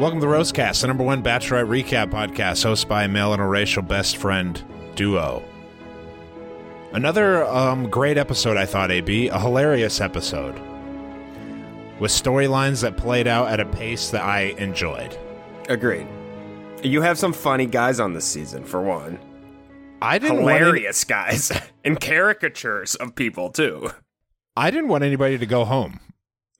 Welcome to the Roastcast, the number one Bachelorette recap podcast, hosted by a male and a racial best friend duo. Another um, great episode, I thought, AB. A hilarious episode. With storylines that played out at a pace that I enjoyed. Agreed. You have some funny guys on this season, for one. I didn't want any- Hilarious guys. and caricatures of people, too. I didn't want anybody to go home.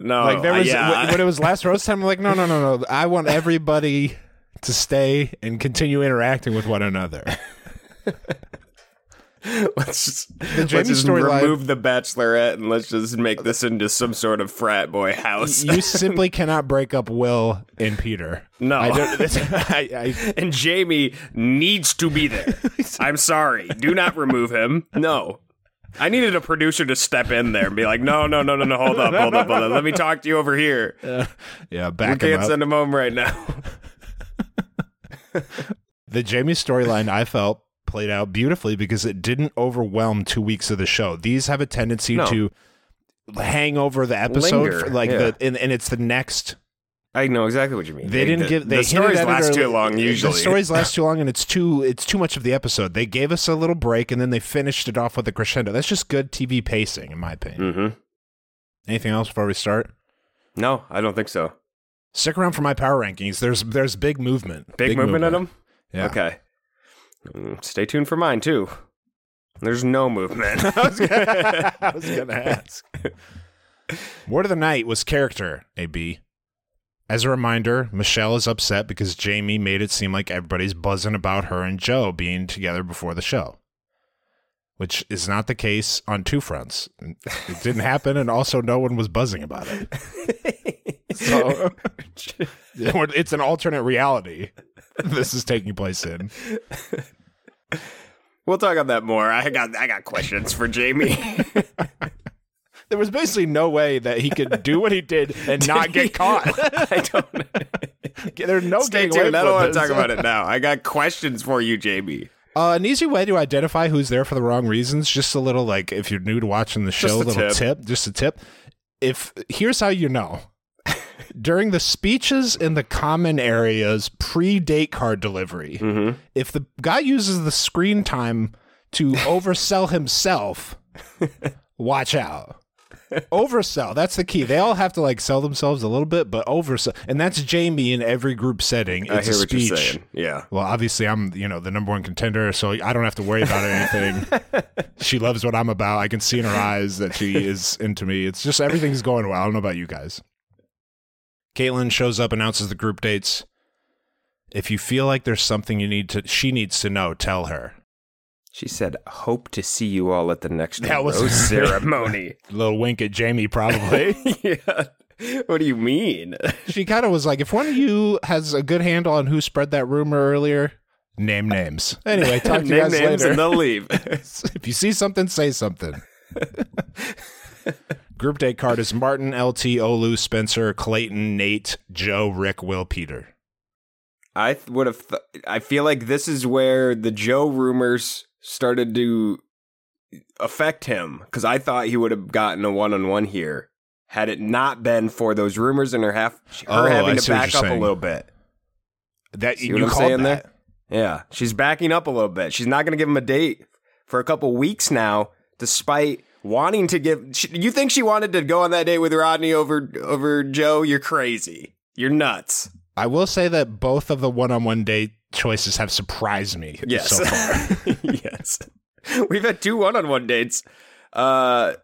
No, like there uh, was yeah. when- it was last roast time. I'm like, no, no, no, no. I want everybody to stay and continue interacting with one another. let's just, The let's just remove the Bachelorette and let's just make this into some sort of frat boy house. you simply cannot break up Will and Peter. No. I I, I, and Jamie needs to be there. I'm sorry. Do not remove him. No. I needed a producer to step in there and be like, no, no, no, no, no, hold up, hold up, hold up. Let me talk to you over here. yeah, we back him can't up. send him home right now. the Jamie storyline I felt played out beautifully because it didn't overwhelm two weeks of the show. These have a tendency No. to hang over the episode, for, like yeah. the and, and it's the next. I know exactly what you mean. They didn't the, give. They the stories last too long. Usually, the stories last too long, and it's too it's too much of the episode. They gave us a little break, and then they finished it off with a crescendo. That's just good TV pacing, in my opinion. hmm Anything else before we start? No, I don't think so. Stick around for my power rankings. There's there's big movement. Big, movement, in them. Yeah. Okay. Mm, Stay tuned for mine too. There's no movement. I was gonna, I was gonna ask. Word of the night was character, AB. As a reminder, Michelle is upset because Jamie made it seem like everybody's buzzing about her and Joe being together before the show. Which is not the case on two fronts. It didn't happen, and also no one was buzzing about it. So it's an alternate reality this is taking place in. we'll talk on that more. I got I got questions for Jamie. There was basically no way that he could do what he did and not get caught. I don't. There's no Stay getting away tuned. I don't want to talk about it now. I got questions for you, Jamie. Uh, an easy way to identify who's there for the wrong reasons, just a little like if you're new to watching the show, a a little tip. tip. just a tip. If here's how you know. During the speeches in the common areas pre-date card delivery, Mm-hmm. if the guy uses the screen time to oversell himself, watch out. Oversell. That's the key. They all have to like sell themselves a little bit, but oversell. And that's Jamie in every group setting. It's a speech. Yeah. Well, obviously, I'm you know the number one contender, so I don't have to worry about anything. she loves what I'm about. I can see in her eyes that she is into me. It's just everything's going well. I don't know about you guys. Kaitlyn shows up, announces the group dates. If you feel like there's something you need to, she needs to know. Tell her. She said, "Hope to see you all at the next That was- rose ceremony." little wink at Jamie, probably. yeah. What do you mean? she kind of was like, if one of you has a good handle on who spread that rumor earlier, name names. Anyway, talk to you Name guys names later. and they'll leave. if you see something, say something. Group date card is Martin, LT, Olu, Spencer, Clayton, Nayte, Joe, Rick, Will, Peter. I th- would have. Th- I feel like this is where the Joe rumors started to affect him because I thought he would have gotten a one on one here had it not been for those rumors and her half her Oh, I having to see back up a little bit. That See you what I'm called saying that. there? Yeah, she's backing up a little bit. She's not going to give him a date for a couple weeks now, despite wanting to give. She, you think she wanted to go on that date with Rodney over over Joe? You're crazy. You're nuts. I will say that both of the one-on-one date choices have surprised me Yes. so far. yes. We've had two one-on-one dates. Uh,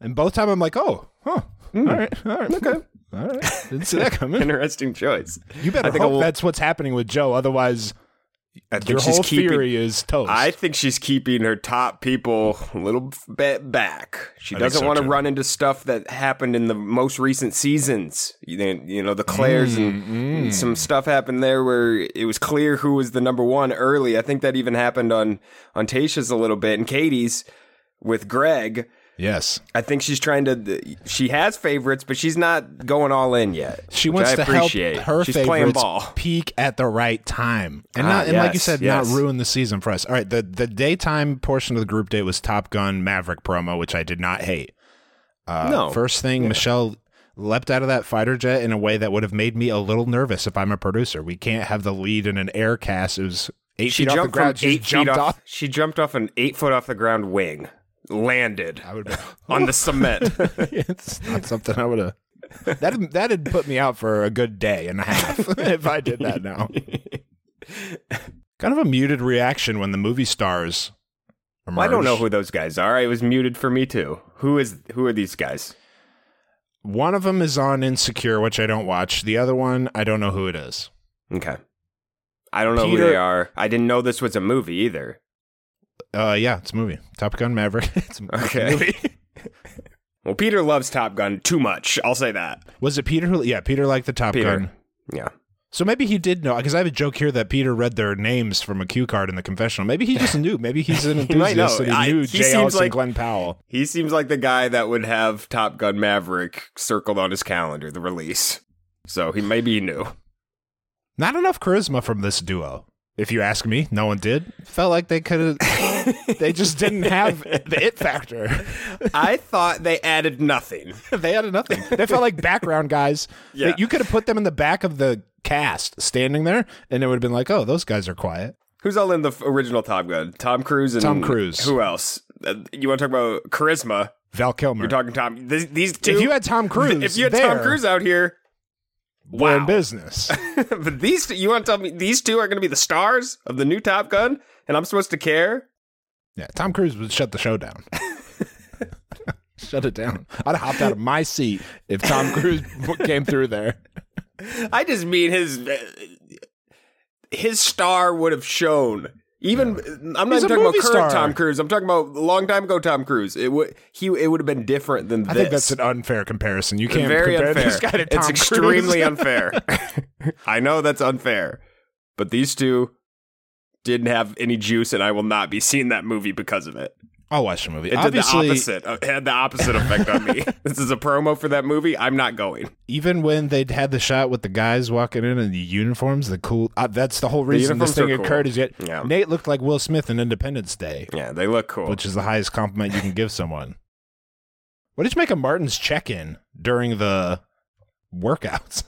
and both time I'm like, oh, huh, Hmm. all right, all right, okay, all right. Didn't see that coming. interesting choice. You better I think hope that's what's happening with Joe. Otherwise, I think your she's whole keeping- theory is toast. I think she's keeping her top people a little bit back. She I doesn't so, want to run into stuff that happened in the most recent seasons. You know, you know, the Clares and, Mm, and some stuff happened there where it was clear who was the number one early. I think that even happened on on Tayshia's a little bit and Katie's with Greg. Yes, I think she's trying to. She has favorites, but she's not going all in yet. she wants I to appreciate. help her she's favorites peak at the right time, and Ah, not and like you said, yes. not ruin the season for us. All right, the the daytime portion of the group date was Top Gun Maverick promo, which I did not hate. Uh, No. first thing, Michelle leapt out of that fighter jet in a way that would have made me a little nervous if I'm a producer. We can't have the lead in an air cast. It was eight She feet off the ground. She eight just feet jumped off, off. She jumped off an eight foot off the ground wing, landed I would have on the cement. it's not something I would have. That that'd put me out for a good day and a half if I did that now. kind of a muted reaction when the movie stars. Well, I don't know who those guys are. It was muted for me too. Who is who are these guys? One of them is on Insecure, which I don't watch. The other one, I don't know who it is. Okay. I don't know Peter- who they are. I didn't know this was a movie either. Uh, yeah, it's a movie. Top Gun Maverick. it's a Okay. movie. Well, Peter loves Top Gun too much. I'll say that. Was it Peter who? Yeah, Peter liked the Top Peter. Gun. Yeah. So maybe he did know because I have a joke here that Peter read their names from a cue card in the confessional. Maybe he just knew. Maybe he's an enthusiast know. and he I- he seems like- and Glen Powell. He seems like the guy that would have Top Gun Maverick circled on his calendar, the release. So he maybe he knew. Not enough charisma from this duo. If you ask me, no one did. Felt like they could have. they just didn't have the it factor. I thought they added nothing. they added nothing. They felt like background guys. Yeah. You could have put them in the back of the cast, standing there, and it would have been like, "Oh, those guys are quiet." Who's all in the original Top Gun? Tom Cruise and Tom Cruise. Who else? Uh, you want to talk about charisma? Val Kilmer. You're talking Tom. Th- these two. if you had Tom Cruise, if you had there, Tom Cruise out here, we're in business. but these, two, you want to tell me these two are going to be the stars of the new Top Gun, and I'm supposed to care? Yeah, Tom Cruise would shut the show down. shut it down. I'd have hopped out of my seat if Tom Cruise came through there. I just mean his his star would have shown. Even I'm not even talking about current star. Tom Cruise. I'm talking about a long time ago Tom Cruise. It would he it would have been different than I this. think that's an unfair comparison. You can't very compare unfair. this guy to Tom it's Cruise. extremely unfair. I know that's unfair, but these two didn't have any juice, and I will not be seeing that movie because of it. I'll watch the movie. It Obviously, did the opposite. It had the opposite effect on me. this is a promo for that movie. I'm not going. even when they'd had the shot with the guys walking in in the uniforms, the cool. Uh, that's the whole reason this thing cool. occurred. Is yet Yeah. Nayte looked like Will Smith in Independence Day, Yeah, they look cool. which is the highest compliment you can give someone. What did you make of Martin's check-in during the workouts?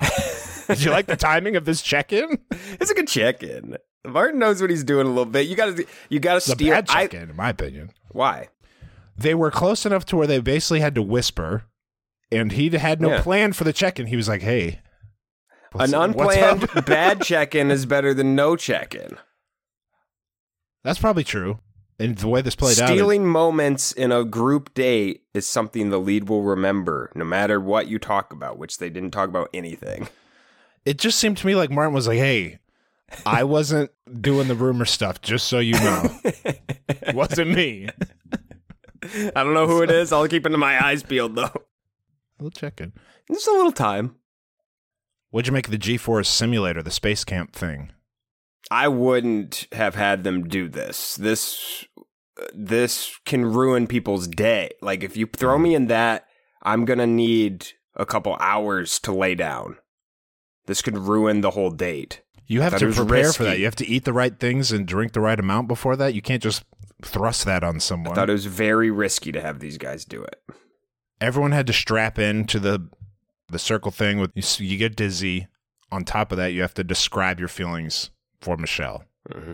did you like the timing of this check-in? it's a good check-in. Martin knows what he's doing a little bit. You got to you got to steal. bad check-in, in my opinion. why? They were close enough to where they basically had to whisper, and he had no Yeah. plan for the check-in. He was like, "Hey." An unplanned bad check-in is better than no check-in. That's probably true. And the way this played out, Stealing moments in a group date is something the lead will remember, no matter what you talk about. Which they didn't talk about anything. It just seemed to me like Martin was like, "Hey, I wasn't doing the rumor stuff, just so you know. it wasn't me." I don't know who it is. I'll keep into my eyes peeled though. We'll check in. Just a little time. What'd you make of the G-Force simulator, the space camp thing? I wouldn't have had them do this. This this can ruin people's day. Like if you throw hmm. me in that, I'm going to need a couple hours to lay down. This could ruin the whole date. You have to prepare for that. You have to eat the right things and drink the right amount before that. You can't just thrust that on someone. I thought it was very risky to have these guys do it. everyone had to strap into the the circle thing with you, you get dizzy. On top of that, you have to describe your feelings for Michelle. Mm-hmm.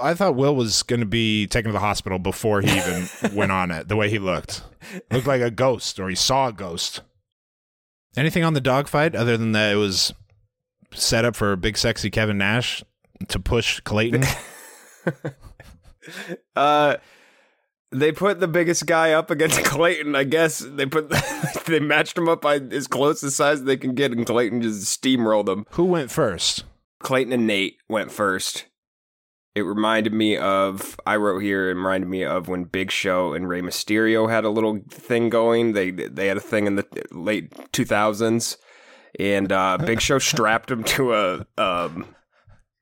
I thought Will was going to be taken to the hospital before he even went on it. The way he looked, looked like a ghost, or he saw a ghost. Anything on the dogfight other than that it was set up for big sexy Kevin Nash to push Clayton? Uh, they put the biggest guy up against Clayton. I guess they put they matched him up by as close as size they can get, and Clayton just steamrolled them. Who went first? Clayton and Nayte went first. It reminded me of I wrote here. It reminded me of when Big Show and Rey Mysterio had a little thing going. They they had a thing in the late two thousands, and uh, Big Show strapped him to a um,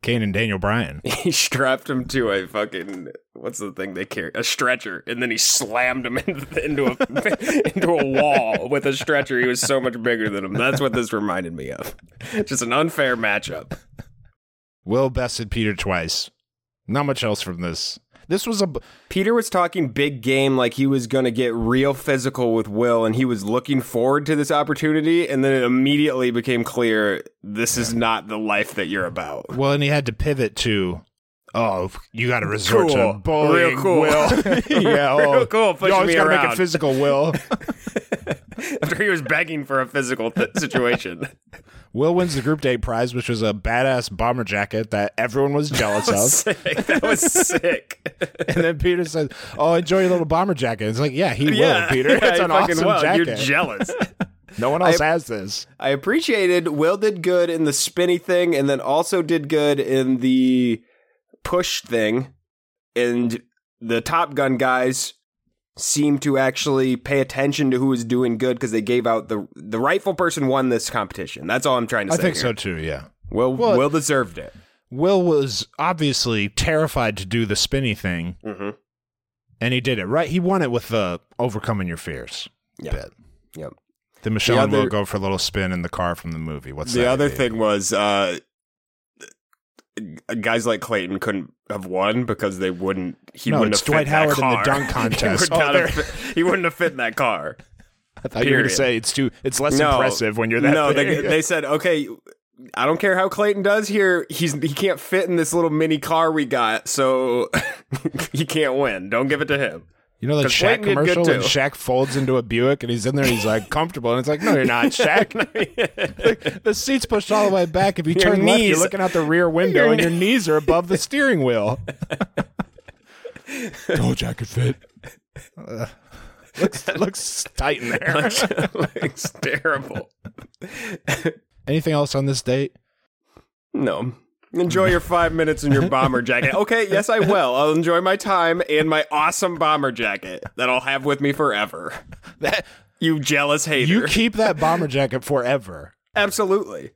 Kane and Daniel Bryan. he strapped him to a fucking what's the thing they carry a stretcher and then he slammed him into, into a into a wall with a stretcher he was so much bigger than him that's what this reminded me of just an unfair matchup Will bested Peter twice. Not much else from this. This was a b- peter was talking big game like he was going to get real physical with will and he was looking forward to this opportunity and then it immediately became clear this is not the life that you're about well, and he had to pivot to. Oh, you got to resort Cool. to bullying, Real cool. Will. yeah, oh, Real cool, pushing You always gotta make around. it physical, Will. after he was begging for a physical th- situation Will wins the group date prize, which was a badass bomber jacket that everyone was jealous of. sick. that was sick and then Peter says, "Oh, enjoy your little bomber jacket." It's like, yeah, he Yeah, will, Peter. yeah, it's an awesome will. jacket. You're jealous. no one else I- has this. I appreciated Will did good in the spinny thing, and then also did good in the push thing. And the Top Gun guys seemed to actually pay attention to who was doing good because they gave out the the rightful person won this competition. That's all I'm trying to I say. I think here. so too. Yeah. Will Well- Will deserved it. Will was obviously terrified to do the spinny thing, Mhm. and he did it right. He won it with the overcoming your fears Yeah. bit. Yep. Then Michelle and other- Will go for a little spin in the car from the movie. What's the other babe? thing was uh guys like Clayton couldn't have won because they wouldn't he No, wouldn't have fit Dwight that Howard in the car. dunk He would Oh, fit- he wouldn't have fit in that car. I thought you were going to say it's too. It's less No. impressive when you're that. no, they, they said, okay, I don't care how Clayton does here. He's he can't fit in this little mini car we got, so he can't win. Don't give it to him. You know that 'Cause Shaq Clayton commercial when. Shaq folds into a Buick and he's in there and he's like comfortable and it's like, no, you're not, Shaq. Like, the seat's pushed all the way back. If you Your turn left, you're looking out the rear window your and your knees are above the steering wheel. Told you I could fit. Uh, looks looks tight in there. it's terrible. Anything else on this date? No. Enjoy your five minutes in your bomber jacket. Okay, yes, I will. I'll enjoy my time and my awesome bomber jacket that I'll have with me forever. That You jealous hater. you keep that bomber jacket forever. Absolutely.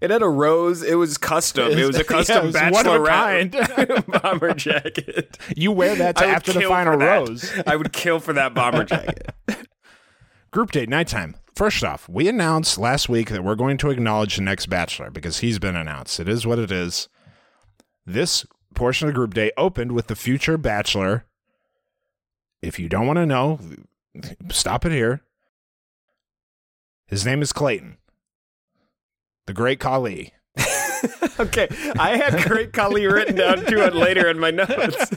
It had a rose. It was custom. It was a custom Yeah, was one of a bachelorette bomber jacket. You wear that after the final rose. I would kill for that bomber jacket. Group date nighttime. First off, we announced last week that we're going to acknowledge the next bachelor because he's been announced. It is what it is. This portion of group date opened with the future bachelor. If you don't want to know, stop it here. His name is Clayton, the great Khali. Okay, I had Great Khali written down to it later in my notes.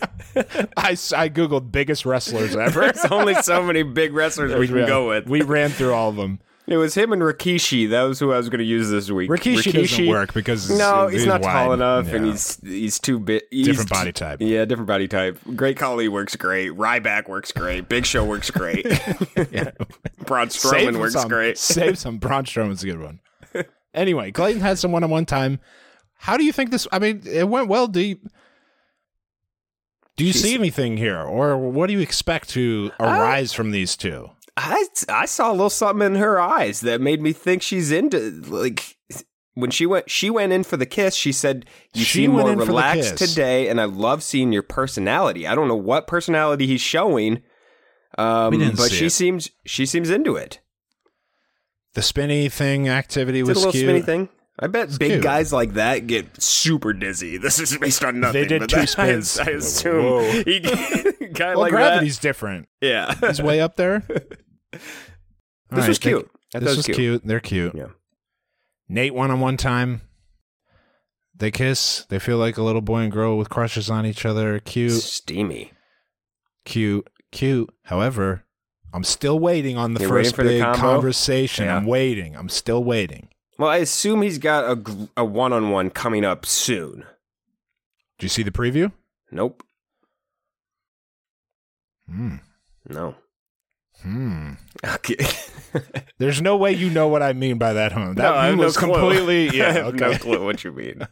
I, I googled biggest wrestlers ever. There's only so many big wrestlers we can go with. We ran through all of them. It was him and Rikishi. That was who I was going to use this week. Rikishi, doesn't work because No, he's, not tall wide. enough, and he's he's too big. Different body type. Yeah, different body type. Great Khali works great. Ryback works great. Big Show works great. Braun Save Strowman works some, great. Save some. Braun Strowman's a good one. Anyway, Clayton had some one-on-one time. How do you think this? I mean, it went well. Do you, do you see anything here, or what do you expect to arise from these two? I I saw a little something in her eyes that made me think she's into like when she went she went in for the kiss. She said you She seem more in for the relaxed today, and I love seeing your personality. I don't know what personality he's showing, um, but she it. seems she seems into it. The spinny thing activity It's a was little cute. spinny thing. I bet big cute. guys like that get super dizzy. This is based on nothing. They did but two that- spins. I, I assume Whoa. he, guy Well, like gravity's different. Yeah, He's way up there. This was thank- cute. I This was was cute. They're cute. Yeah. Nayte one on one time. They kiss. They feel like a little boy and girl with crushes on each other. Cute, Steamy. cute, cute. However, I'm still waiting on the You're first for the big conversation. Yeah. I'm waiting. I'm still waiting. Well, I assume he's got a a one on one coming up soon. Do you see the preview? Nope. Hmm. No. Hmm. Okay. There's no way you know what I mean by that, huh? That no, I have no was clue. completely. I Yeah. have Okay. no clue what you mean.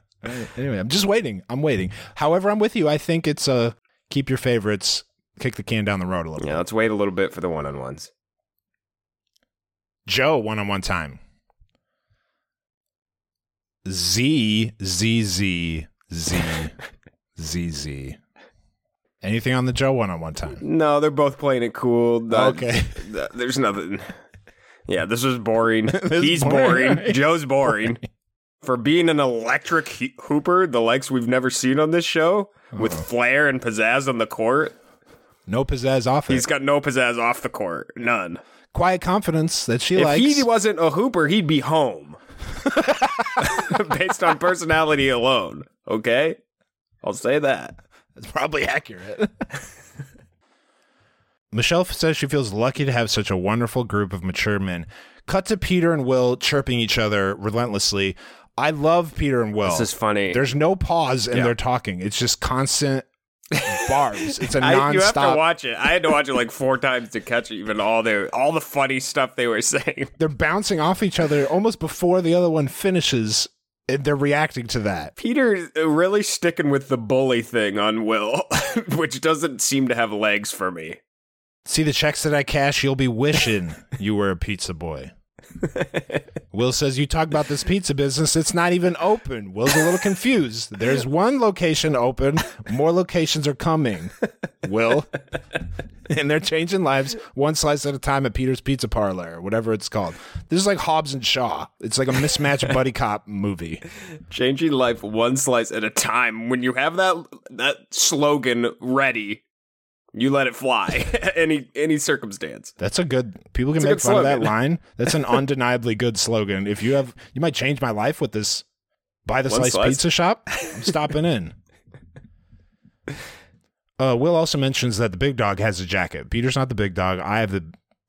Anyway, I'm just waiting. I'm waiting. However, I'm with you. I think it's a keep your favorites, kick the can down the road a little. Yeah, let's wait a little bit for the one on ones. Joe one on one time. Z Z Z Z Z Z. Anything on the Joe one on one time? No, they're both playing it cool. The- Okay. the- there's nothing. Yeah, this was boring. This He's is boring. boring. Joe's boring. For being an electric he- hooper, the likes we've never seen on this show, with uh-huh. flair and pizzazz on the court, No pizzazz off it. he's got no pizzazz off the court. None. quiet confidence that she if likes. If he wasn't a hooper, he'd be home. Based on personality alone. Okay? I'll say that. That's probably accurate. Michelle says she feels lucky to have such a wonderful group of mature men. Cut to Peter and Will chirping each other relentlessly. I love Peter and Will. This is funny. There's no pause in Yeah. their talking. It's just constant bars. It's a I, nonstop. you have to watch it. I had to watch it like four times to catch even all the all the funny stuff they were saying. They're bouncing off each other almost before the other one finishes. And they're reacting to that. Peter really sticking with the bully thing on Will, which doesn't seem to have legs for me. See the checks that I cash, you'll be wishing you were a pizza boy. Will says, You talk about this pizza business, it's not even open. Will's a little confused. There's one location open, more locations are coming. Will. And they're changing lives one slice at a time at Peter's Pizza Parlor, or whatever it's called. This is like Hobbs and Shaw. It's like a mismatched buddy cop movie. Changing life one slice at a time. When you have that that slogan ready, you let it fly. any any circumstance. That's a good. People can make fun of that line. That's an undeniably good slogan. If you have, you might change my life with this. Buy the One slice, slice. pizza shop. I'm stopping in. Uh, Will also mentions that the big dog has a jacket. Peter's not the big dog. I have the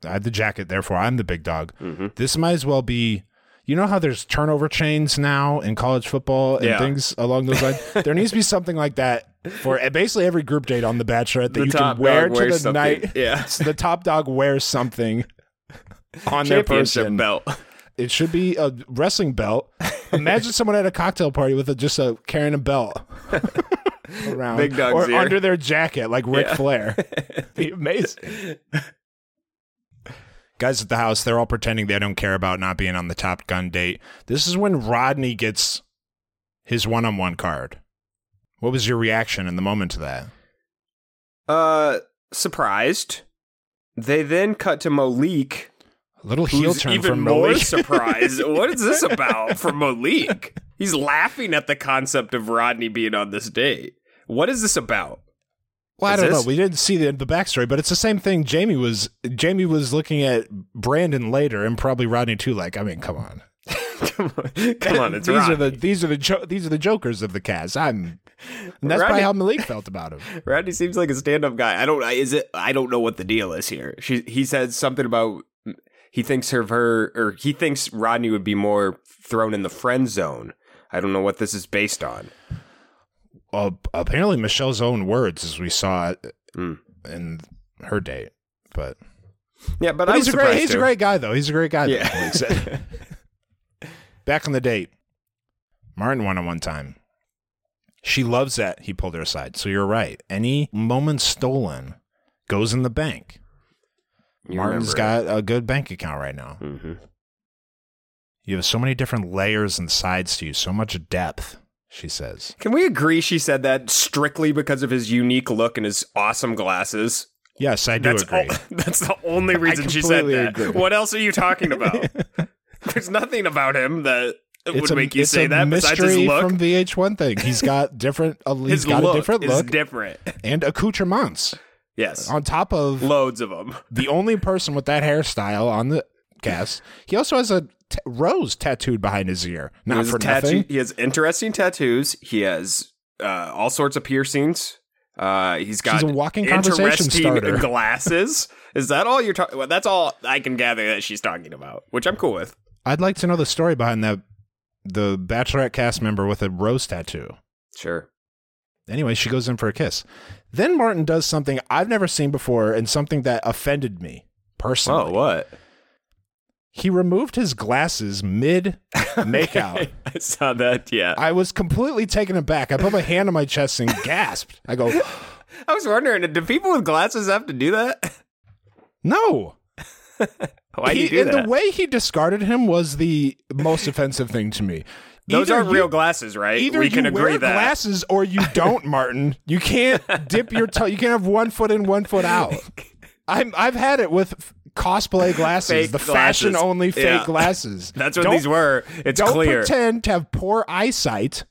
I have the jacket. Therefore, I'm the big dog. Mm-hmm. This might as well be. You know how there's turnover chains now in college football and Yeah. things along those lines. there needs to be something like that for basically every group date on The Bachelorette that The you can wear to the something. night. Yeah. The top dog wears something on their person. belt. It should be a wrestling belt. Imagine someone at a cocktail party with a, just a carrying a belt around, Big dog's or ear. under their jacket, like Ric Yeah. Flair. be amazing. Guys at the house, they're all pretending they don't care about not being on the Top Gun date. This is when Rodney gets his one-on-one card. What was your reaction in the moment to that? Uh surprised. They then cut to Malik, A little heel turn even from more Malik. surprised. what is this about for Malik? He's laughing at the concept of Rodney being on this date. What is this about? Well, I don't this- know. We didn't see the the backstory, but it's the same thing. Jamie was Jamie was looking at Brandon later, and probably Rodney too. Like, I mean, come on, come on, come on, it's these Rodney. are the these are the jo- these are the jokers of the cast. I'm, and that's probably how Malik felt about him. Rodney seems like a stand-up guy. I don't. Is it? I don't know what the deal is here. She. He said something about he thinks of her, or he thinks Rodney would be more thrown in the friend zone. I don't know what this is based on. Uh, apparently, Michelle's own words, as we saw it Mm. in her date. But, Yeah, but, but he's a great he's a great guy though. He's a great guy. Yeah. Malik said. Back on the date, Martin won on one time. She loves that he pulled her aside. So you're right. Any moment stolen goes in the bank. You Martin's remember got a good bank account right now. it. Mhm. You have so many different layers and sides to you, so much depth, she says. Can we agree she said that strictly because of his unique look and his awesome glasses? Yes, I do That's agree. all, that's the only reason she said that. agree. What else are you talking about? There's nothing about him that would a, make you it's say that besides his mystery look. from VH1 thing. He's got different. Uh, he's his got look a different is look different. and accoutrements. Yes. On top of Loads of them. the only person with that hairstyle on the cast, he also has a t- rose tattooed behind his ear. Not for tattoo- nothing. He has interesting tattoos. He has uh, all sorts of piercings. Uh, he's got a walking conversation starter. glasses. Is that all you're talking? Well, that's all I can gather that she's talking about, which I'm cool with. I'd like to know the story behind that the Bachelorette cast member with a rose tattoo. Sure. Anyway, she goes in for a kiss. Then Martin does something I've never seen before and something that offended me personally. Oh, what? He removed his glasses mid makeout. I saw that. Yeah. I was completely taken aback. I put my hand on my chest and gasped. I go, I was wondering, do people with glasses have to do that? no. Why do you do that? The way he discarded him was the most offensive thing to me. Those Either aren't you- real glasses, right? Either we can you agree wear that. glasses or you don't, Martin. You can't dip your toe. You can't have one foot in, one foot out. I'm, I've had it with cosplay glasses, Fake the fashion glasses. only fake Yeah. glasses. That's what Don't- these were. It's don't clear. pretend to have poor eyesight.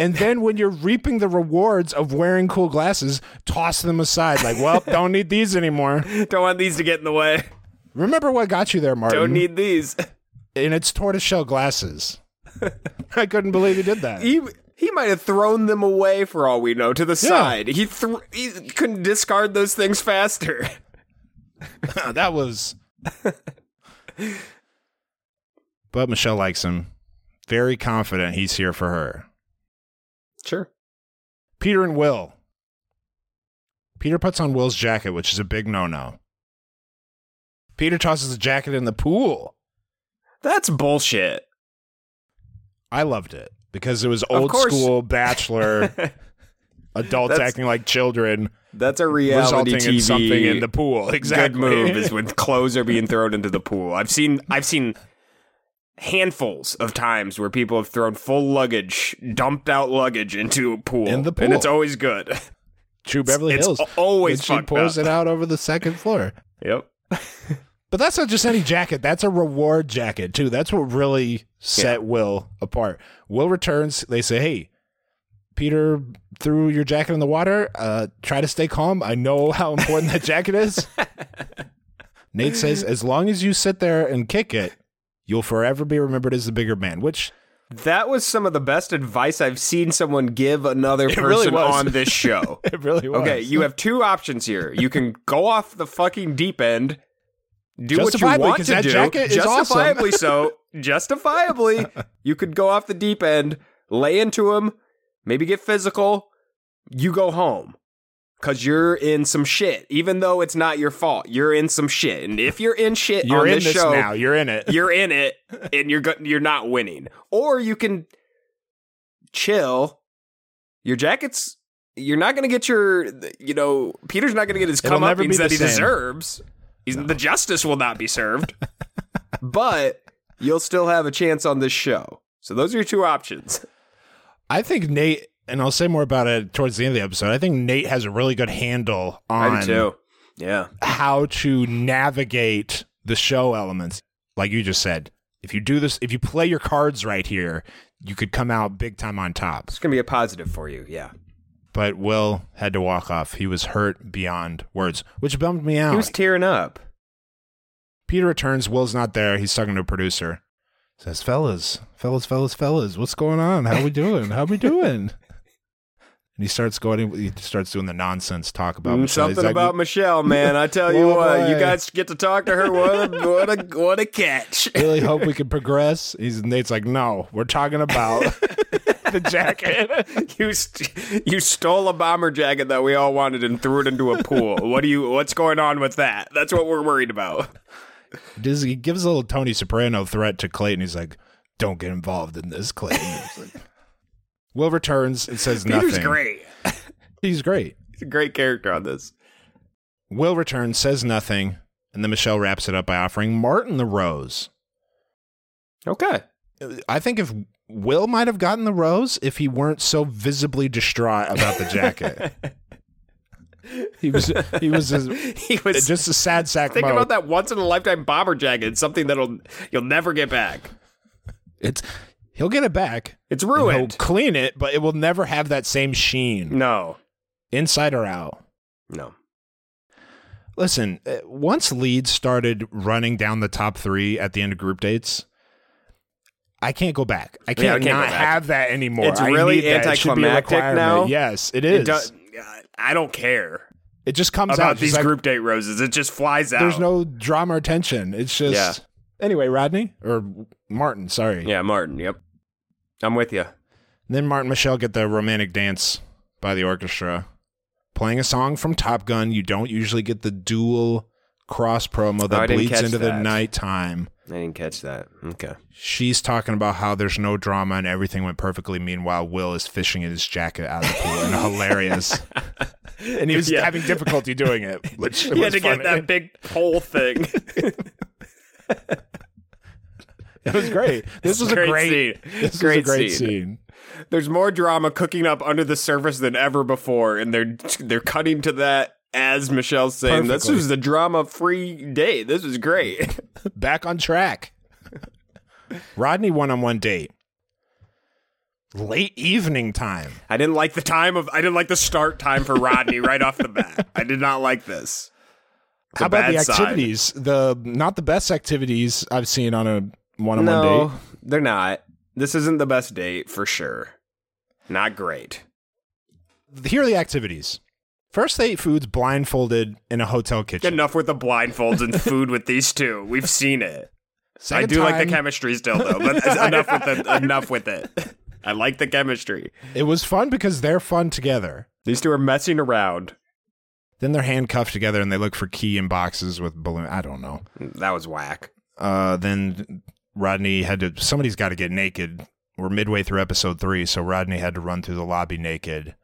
And then when you're reaping the rewards of wearing cool glasses, toss them aside. Like, well, don't need these anymore. Don't want these to get in the way. Remember what got you there, Martin? Don't need these. and it's tortoiseshell glasses. I couldn't believe he did that. He he might have thrown them away for all we know to the side. He thr he couldn't discard those things faster. that was. but Michelle likes him. Very confident he's here for her. Sure. Peter and Will. Peter puts on Will's jacket, which is a big no no. Peter tosses the jacket in the pool. That's bullshit. I loved it because it was old school bachelor adults That's- acting like children, That's a reality resulting TV. in something in the pool. Exactly. Good move is when clothes are being thrown into the pool. I've seen I've seen handfuls of times where people have thrown full luggage, dumped out luggage into a pool, In the pool. and it's always good. True Beverly It's Hills. always she pours up. it out over the second floor. Yep. But that's not just any jacket. That's a reward jacket too. That's what really set Will apart. Will returns. They say, "Hey, Peter threw your jacket in the water. Uh, try to stay calm. I know how important that jacket is." Nayte says, "As long as you sit there and kick it, you'll forever be remembered as the bigger man." Which That was some of the best advice I've seen someone give another person really on this show. it really was. Okay, you have two options here. You can go off the fucking deep end, do what you want to do, is awesome. justifiably so. Justifiably, you could go off the deep end, lay into him, maybe get physical. You go home because you're in some shit, even though it's not your fault. You're in some shit, and if you're in shit You're on in this, this show, now. You're in it. you're in it and you're go- you're not winning. Or you can chill. Your jacket's you're not going to get your you know Peter's not going to get his It'll be comeuppance that he same. deserves. He's, The justice will not be served. but you'll still have a chance on this show. So those are your two options. I think Nayte, and I'll say more about it towards the end of the episode. I think Nayte has a really good handle on too. Yeah. how to navigate the show elements. Like you just said, if you do this, if you play your cards right here, you could come out big time on top. It's going to be a positive for you. Yeah. But Will had to walk off. He was hurt beyond words, which bummed me out. He was tearing up. Peter returns. Will's not there. He's talking to a producer. Says, "Fellas, fellas, fellas, fellas, what's going on? How are we doing? How we doing?" And he starts going. He starts doing the nonsense talk about Mm, Michelle. Something like, about Michelle, man. I tell you Oh, what, you guys get to talk to her. What a, what a, what a catch. really hope we can progress. He's Nayte's like, no, we're talking about the jacket. you st- you stole a bomber jacket that we all wanted and threw it into a pool. What do you? What's going on with that? That's what we're worried about. Does he gives a little Tony Soprano threat to Clayton? He's like, don't get involved in this, Clayton. Like- Will returns and says nothing. Peter's great. He's great. He's a great character on this. Will returns, says nothing, and then Michelle wraps it up by offering Martin the rose. Okay. I think if Will might have gotten the rose if he weren't so visibly distraught about the jacket. he was he was a, He was just a sad sack think mode. about that once in a lifetime bomber jacket. Something that'll you'll never get back. It's he'll get it back. It's and He'll ruined. clean it, but it will never have that same sheen, No. inside or out. No. Listen, uh, once leads started running down the top three at the end of group dates, I can't go back. I can't, I can't not back. have that anymore. It's I really need that. It should be a anticlimactic now. Yes, it is. It does, I don't care It just comes about out. these like, group date roses. It just flies out. There's no drama or tension. It's just. Yeah. Anyway, Rodney or Martin, sorry. Yeah, Martin. Yep. I'm with you. Then Martin Michelle get the romantic dance by the orchestra, playing a song from Top Gun. You don't usually get the dual cross promo Oh, that didn't bleeds catch into the nighttime. I didn't catch that. Okay. She's talking about how there's no drama and everything went perfectly. Meanwhile, Will is fishing in his jacket out of the pool and hilarious. and he was Yeah. having difficulty doing it, which He had was to get that big pole thing. It was great. This was a Great great. scene. This Great was a great scene. scene. There's more drama cooking up under the surface than ever before, and they're they're cutting to that as Michelle's saying, "This was the drama-free day. This was great." back on track. Rodney one on one date. Late evening time. I didn't like the time of. I didn't like the start time for Rodney right off the bat. I did not like this. It's How about the activities? The not the best activities I've seen on a one on one No, date. they're not. This isn't the best date for sure. Not great. Here are the activities. First, they eat foods blindfolded in a hotel kitchen. Enough with the blindfolds and food with these two. We've seen it. I Second do like the chemistry still though, but enough with the enough with it. I like the chemistry. It was fun because they're fun together. These two are messing around. Then they're handcuffed together and they look for key in boxes with balloon. I don't know. That was whack. Uh, then Rodney had to. Somebody's got to get naked. We're midway through episode three, so Rodney had to run through the lobby naked.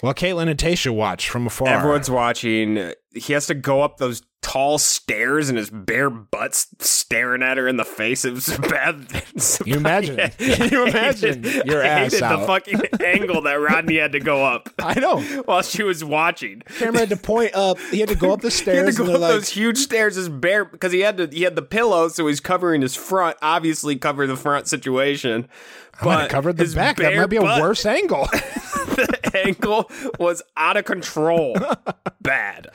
While Kaitlyn and Tayshia watch from afar. Everyone's watching. He has to go up those tall stairs and his bare butt's staring at her in the face. It was bad. You imagine. Can you imagine your ass hated out. the fucking angle that Rodney had to go up I know. while she was watching. Camera had to point up. He had to go up the He had stairs. to go up like, those huge stairs as bare because he had to. He had the pillow, so he's covering his front. Obviously, cover the front situation. But covered the back. That might be a butt- worse angle. the angle was out of control. Bad.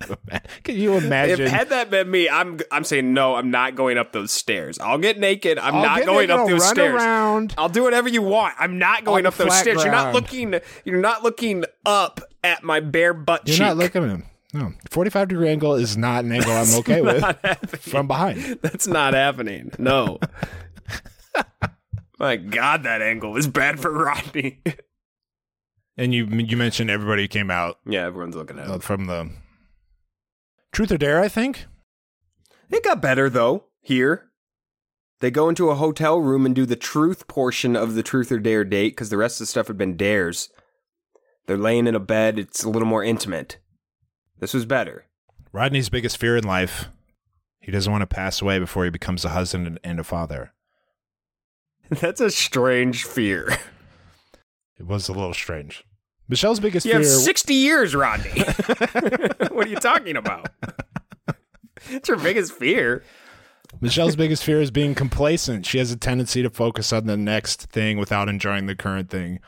Can you imagine? If had that been me, I'm I'm saying no. I'm not going up those stairs. I'll get naked. I'm I'll not going naked, up I'll those run stairs. around. I'll do whatever you want. I'm not going up those stairs. You're not looking. You're not looking up at my bare butt You're cheek. not looking at him. No, 45 degree angle is not an angle I'm okay with happening. from behind. That's not happening. No. My God, that angle is bad for Rodney. And you you mentioned everybody came out yeah, everyone's looking at uh, him. from the Truth or Dare, I think. It got better though. Here, they go into a hotel room and do the truth portion of the truth or dare date because the rest of the stuff had been dares. They're laying in a bed. It's a little more intimate. This was better. Rodney's biggest fear in life. He doesn't want to pass away before he becomes a husband and- and a father. That's a strange fear. It was a little strange. Michelle's biggest You fear. have 60 years, Rodney. what are you talking about? It's your biggest fear. Michelle's biggest fear is being complacent. She has a tendency to focus on the next thing without enjoying the current thing.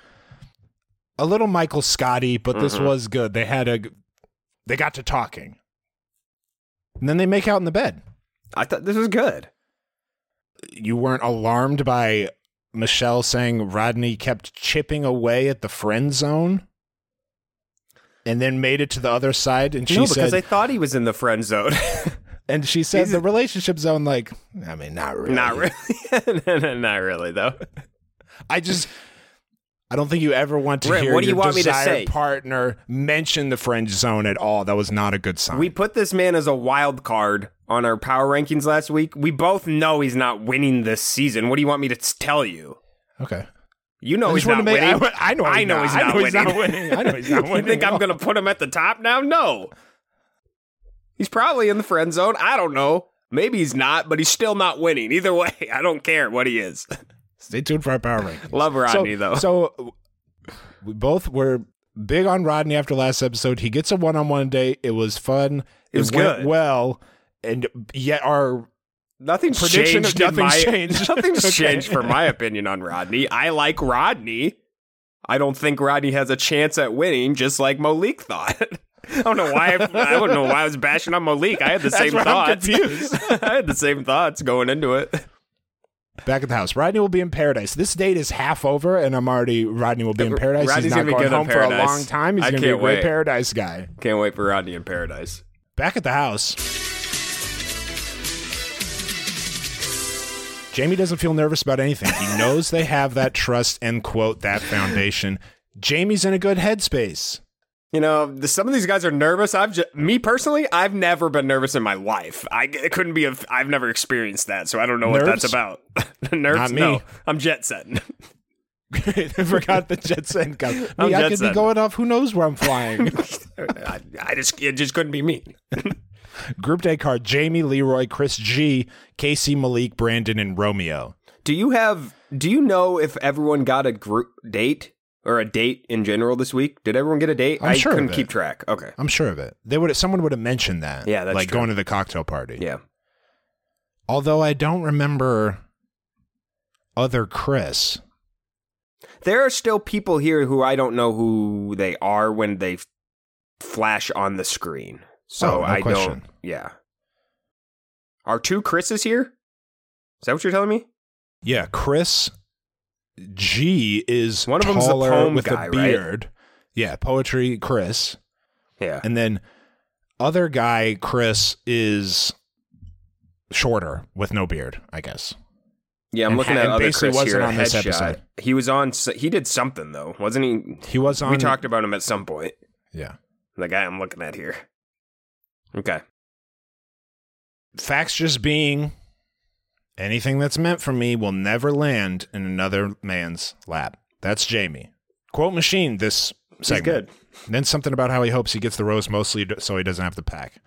A little Michael Scotty, but this Mhm. was good. They had a they got to talking. And then they make out in the bed. I thought this was good. You weren't alarmed by Michelle saying Rodney kept chipping away at the friend zone and then made it to the other side and she no, because said I thought he was in the friend zone. and she said He's- the relationship zone like I mean not really. Not really. Not really, though. I just I don't think you ever want to hear what do you your want me to say? partner mention the friend zone at all. That was not a good sign. We put this man as a wild card on our power rankings last week. We both know he's not winning this season. What do you want me to tell you? okay. You know I he's not make- winning. I, I know. I he's know not. he's I not know he's winning. not winning. I know he's not winning. you think I'm going to put him at the top now? No. He's probably in the friend zone. I don't know. Maybe he's not, but he's still not winning. Either way, I don't care what he is. Stay tuned for our power rankings. Love Rodney, so, though. So we both were big on Rodney after last episode. He gets a one-on-one date. It was fun. It was went good. well, and yet our Nothing's Prediction changed. of nothing's my, changed. Nothing's Okay. changed for my opinion on Rodney. I like Rodney. I don't think Rodney has a chance at winning, just like Malik thought. I don't know why. I, I don't know why I was bashing on Malik. I had the same thoughts. confused. I had the same thoughts going into it. Back at the house. Rodney will be in paradise. This date is half over, and I'm already. Rodney will be in paradise. Rodney's He's not gonna be in home for a long time. He's going to be a great wait. paradise guy. Can't wait for Rodney in paradise. Back at the house. Jamie doesn't feel nervous about anything. He knows they have that trust and quote that foundation. Jamie's in a good headspace. You know, the, some of these guys are nervous. I've just, me personally, I've never been nervous in my life. I it couldn't be. I've never experienced that, so I don't know what that's about. Nerves? Not me. No, I'm jet setting. I forgot the jet set gun. Me, I'm I jet could be going off. Who knows where I'm flying? I, I just it just couldn't be me. Group day card: Jamie, Leroy, Chris G, Casey, Malik, Brandon, and Romeo. Do you have? Do you know if everyone got a group date or a date in general this week? Did everyone get a date? I'm I sure couldn't it. keep track. Okay. I'm sure of it. They would. Someone would have mentioned that. Yeah, that's like true. going to the cocktail party. Yeah. Although I don't remember other Chris. There are still people here who I don't know who they are when they flash on the screen. So Oh, no I question. don't. Yeah. Are two Chris's here? Is that what you're telling me? Yeah, Chris G is One of them's the poem with guy, a right? beard. Yeah, poetry Chris, Yeah. and then other guy Chris is shorter with no beard. I guess. Yeah, I'm And looking ha- at other Chris wasn't here. on this episode. He was on. He did something though, wasn't he? He was on. we talked about him at some point. Yeah. The guy I'm looking at here. Okay. Facts just being anything that's meant for me will never land in another man's lap. That's Jamie. Quote machine this He's segment. good. Then something about how he hopes he gets the rose mostly so he doesn't have to pack.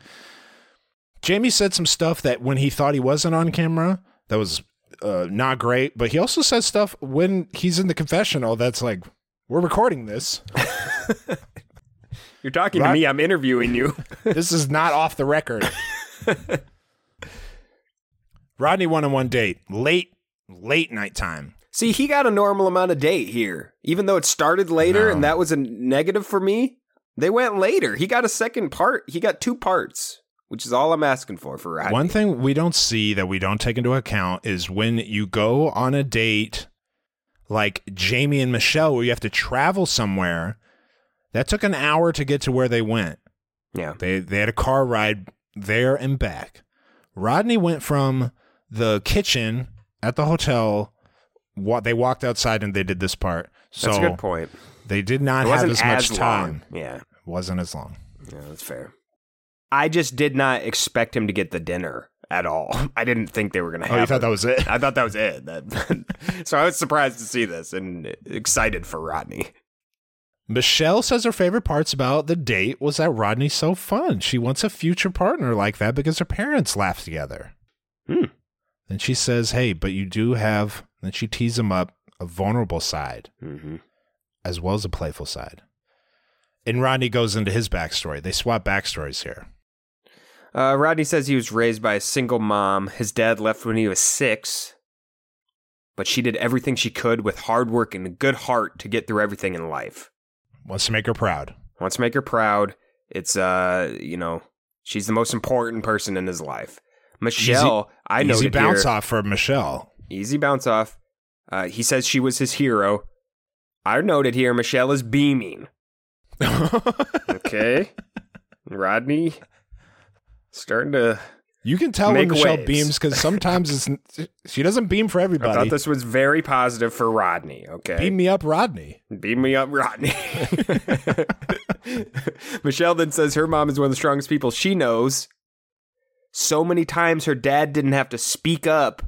Jamie said some stuff that when he thought he wasn't on camera, that was uh, not great. But he also said stuff when he's in the confessional that's like, we're recording this. You're talking Right. to me. I'm interviewing you. this is not off the record. Rodney won on one date, late, late night time. See, he got a normal amount of date here, even though it started later, No. and that was a negative for me. They went later. He got a second part. He got two parts, which is all I'm asking for for Rodney. One thing we don't see that we don't take into account is when you go on a date like Jamie and Michelle, where you have to travel somewhere. That took an hour to get to where they went. Yeah. They they had a car ride there and back. Rodney went from the kitchen at the hotel. What they walked outside and they did this part. So That's a good point. they did not It have wasn't as much as time. long. Yeah. It wasn't as long. Yeah, that's fair. I just did not expect him to get the dinner at all. I didn't think they were going to have Oh, you thought it. that was it? I thought that was it. That, so I was surprised to see this and excited for Rodney. Michelle says her favorite parts about the date was that Rodney's so fun. She wants a future partner like that because her parents laugh together. Hmm. Then she says, "Hey, but you do have." Then she teases him up a vulnerable side Mm-hmm. as well as a playful side. And Rodney goes into his backstory. They swap backstories here. Uh, Rodney says he was raised by a single mom. His dad left when he was six, but she did everything she could with hard work and a good heart to get through everything in life. Wants to make her proud. Wants to make her proud. It's uh, you know, she's the most important person in his life. Michelle, I know Easy bounce here, off for Michelle. Easy bounce off. Uh, he says she was his hero. I noted here Michelle is beaming. Okay. Rodney starting to You can tell when Michelle waves. beams because sometimes it's she doesn't beam for everybody. I thought this was very positive for Rodney, okay? Beam me up, Rodney. Beam me up, Rodney. Michelle then says her mom is one of the strongest people she knows. So many times her dad didn't have to speak up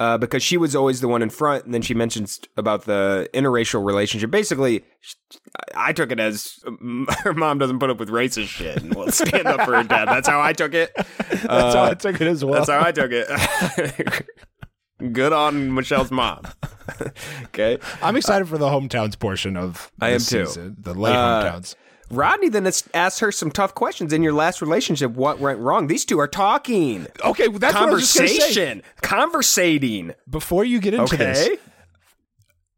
uh, because she was always the one in front. And then she mentions about the interracial relationship. Basically, sh- I took it as um, her mom doesn't put up with racist shit and will stand up for her dad. That's how I took it. That's Uh, how I took it as well. That's how I took it. Good on Michelle's mom. okay. I'm excited for the hometowns portion of I am too. season, the late Uh, hometowns. Rodney then asked her some tough questions in your last relationship. What went wrong? These two are talking. Okay, that's was just. Conversation. Conversating. Before you get into Okay. this,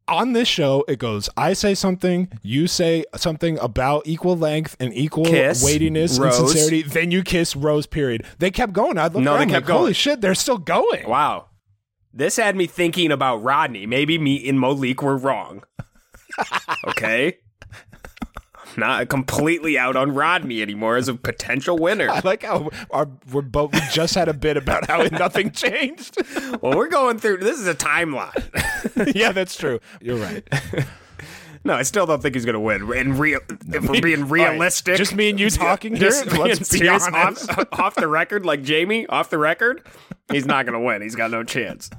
on this show, it goes, I say something, you say something about equal length and equal Kiss, weightiness Rose. and sincerity, then you kiss Rose, period. They kept going. I looked No, around, they kept like, Holy shit, they're still going. Wow. This had me thinking about Rodney. Maybe me and Malik were wrong. okay? Not completely out on Rodney anymore as a potential winner. I like how our, we're both, we just had a bit about how nothing changed. Well, we're going through this is a timeline. yeah, that's true. You're right. no, I still don't think he's going to win. And real, if we're being All right, realistic, just me and you talking here. Let's be honest. off, off the record, like Jamie, off the record, he's not going to win. He's got no chance.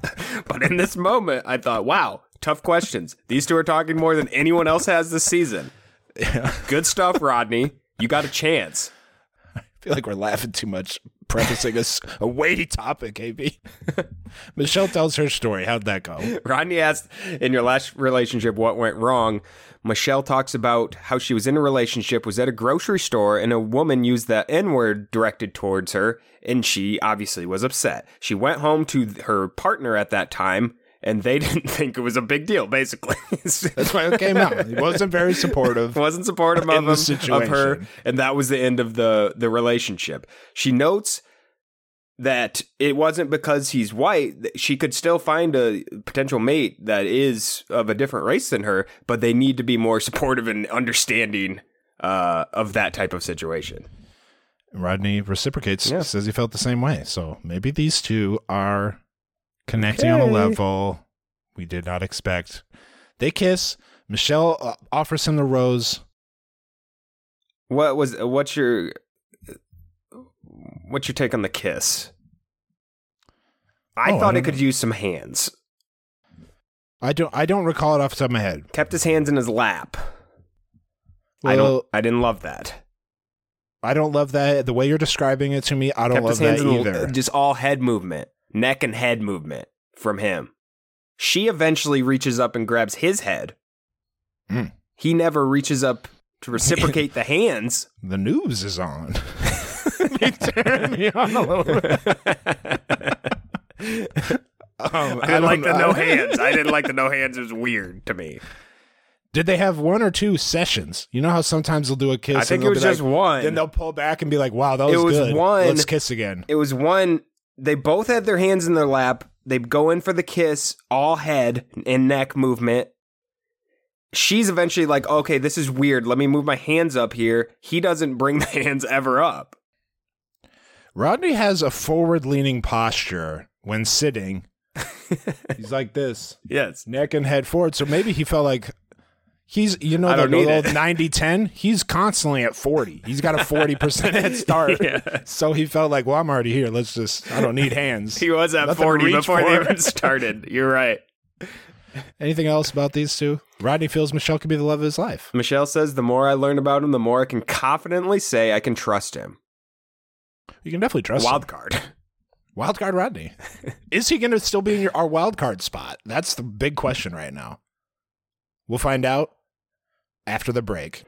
But in this moment, I thought, wow, tough questions. These two are talking more than anyone else has this season. Good stuff, Rodney. You got a chance. I feel like we're laughing too much, prefacing a weighty topic, AB. Michelle tells her story. How'd that go? Rodney asked, in your last relationship, what went wrong? Michelle talks about how she was in a relationship, was at a grocery store, and a woman used the N word directed towards her, and she obviously was upset. She went home to her partner at that time, and they didn't think it was a big deal, basically. That's why it came out. He wasn't very supportive. wasn't supportive of, him, of her, and that was the end of the the relationship. She notes that it wasn't because he's white. that She could still find a potential mate that is of a different race than her, but they need to be more supportive and understanding uh, of that type of situation. Rodney reciprocates, Yeah. says he felt the same way. So maybe these two are connecting on a level we did not expect. They kiss. Michelle uh, offers him the rose. What was what's your what's your take on the kiss? I Oh, I thought it don't could use some hands. I don't. I don't recall it off the top of my head. Kept his hands in his lap. I don't. I didn't love that. I don't love that. The way you're describing it to me, I don't kept love that in the- either. just all head movement, neck and head movement from him. She eventually reaches up and grabs his head. Mm. He never reaches up to reciprocate the hands. the news is on. you turn me on a little bit. Um, I didn't like the no hands. I didn't like the no hands. It was weird to me. Did they have one or two sessions? You know how sometimes they'll do a kiss. I and think it was just like- one. Then they'll pull back and be like, "Wow, that was, It was good. one- Let's kiss again." It was one. They both had their hands in their lap. They go in for the kiss, all head and neck movement. She's eventually like, okay, this is weird. Let me move my hands up here. He doesn't bring the hands ever up. Rodney has a forward-leaning posture when sitting. He's like this, Yes. neck and head forward. So maybe he felt like he's, you know, I the old it. 90-10? He's constantly at 40. He's got a 40% head start. Yeah. So he felt like, well, I'm already here. Let's just, I don't need hands. He was at Nothing 40 before they even started. You're right. Anything else about these two? Rodney feels Michelle could be the love of his life. Michelle says the more I learn about him, the more I can confidently say I can trust him. You can definitely trust him. Wild card. Wild card Rodney. Is he going to still be in your our wild card spot? That's the big question right now. We'll find out after the break.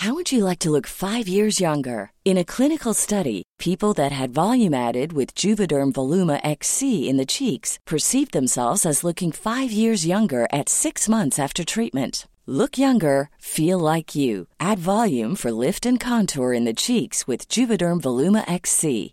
How would you like to look five years younger? In a clinical study, people that had volume added with Juvederm Voluma XC in the cheeks perceived themselves as looking five years younger at six months after treatment. Look younger, feel like you. Add volume for lift and contour in the cheeks with Juvederm Voluma XC.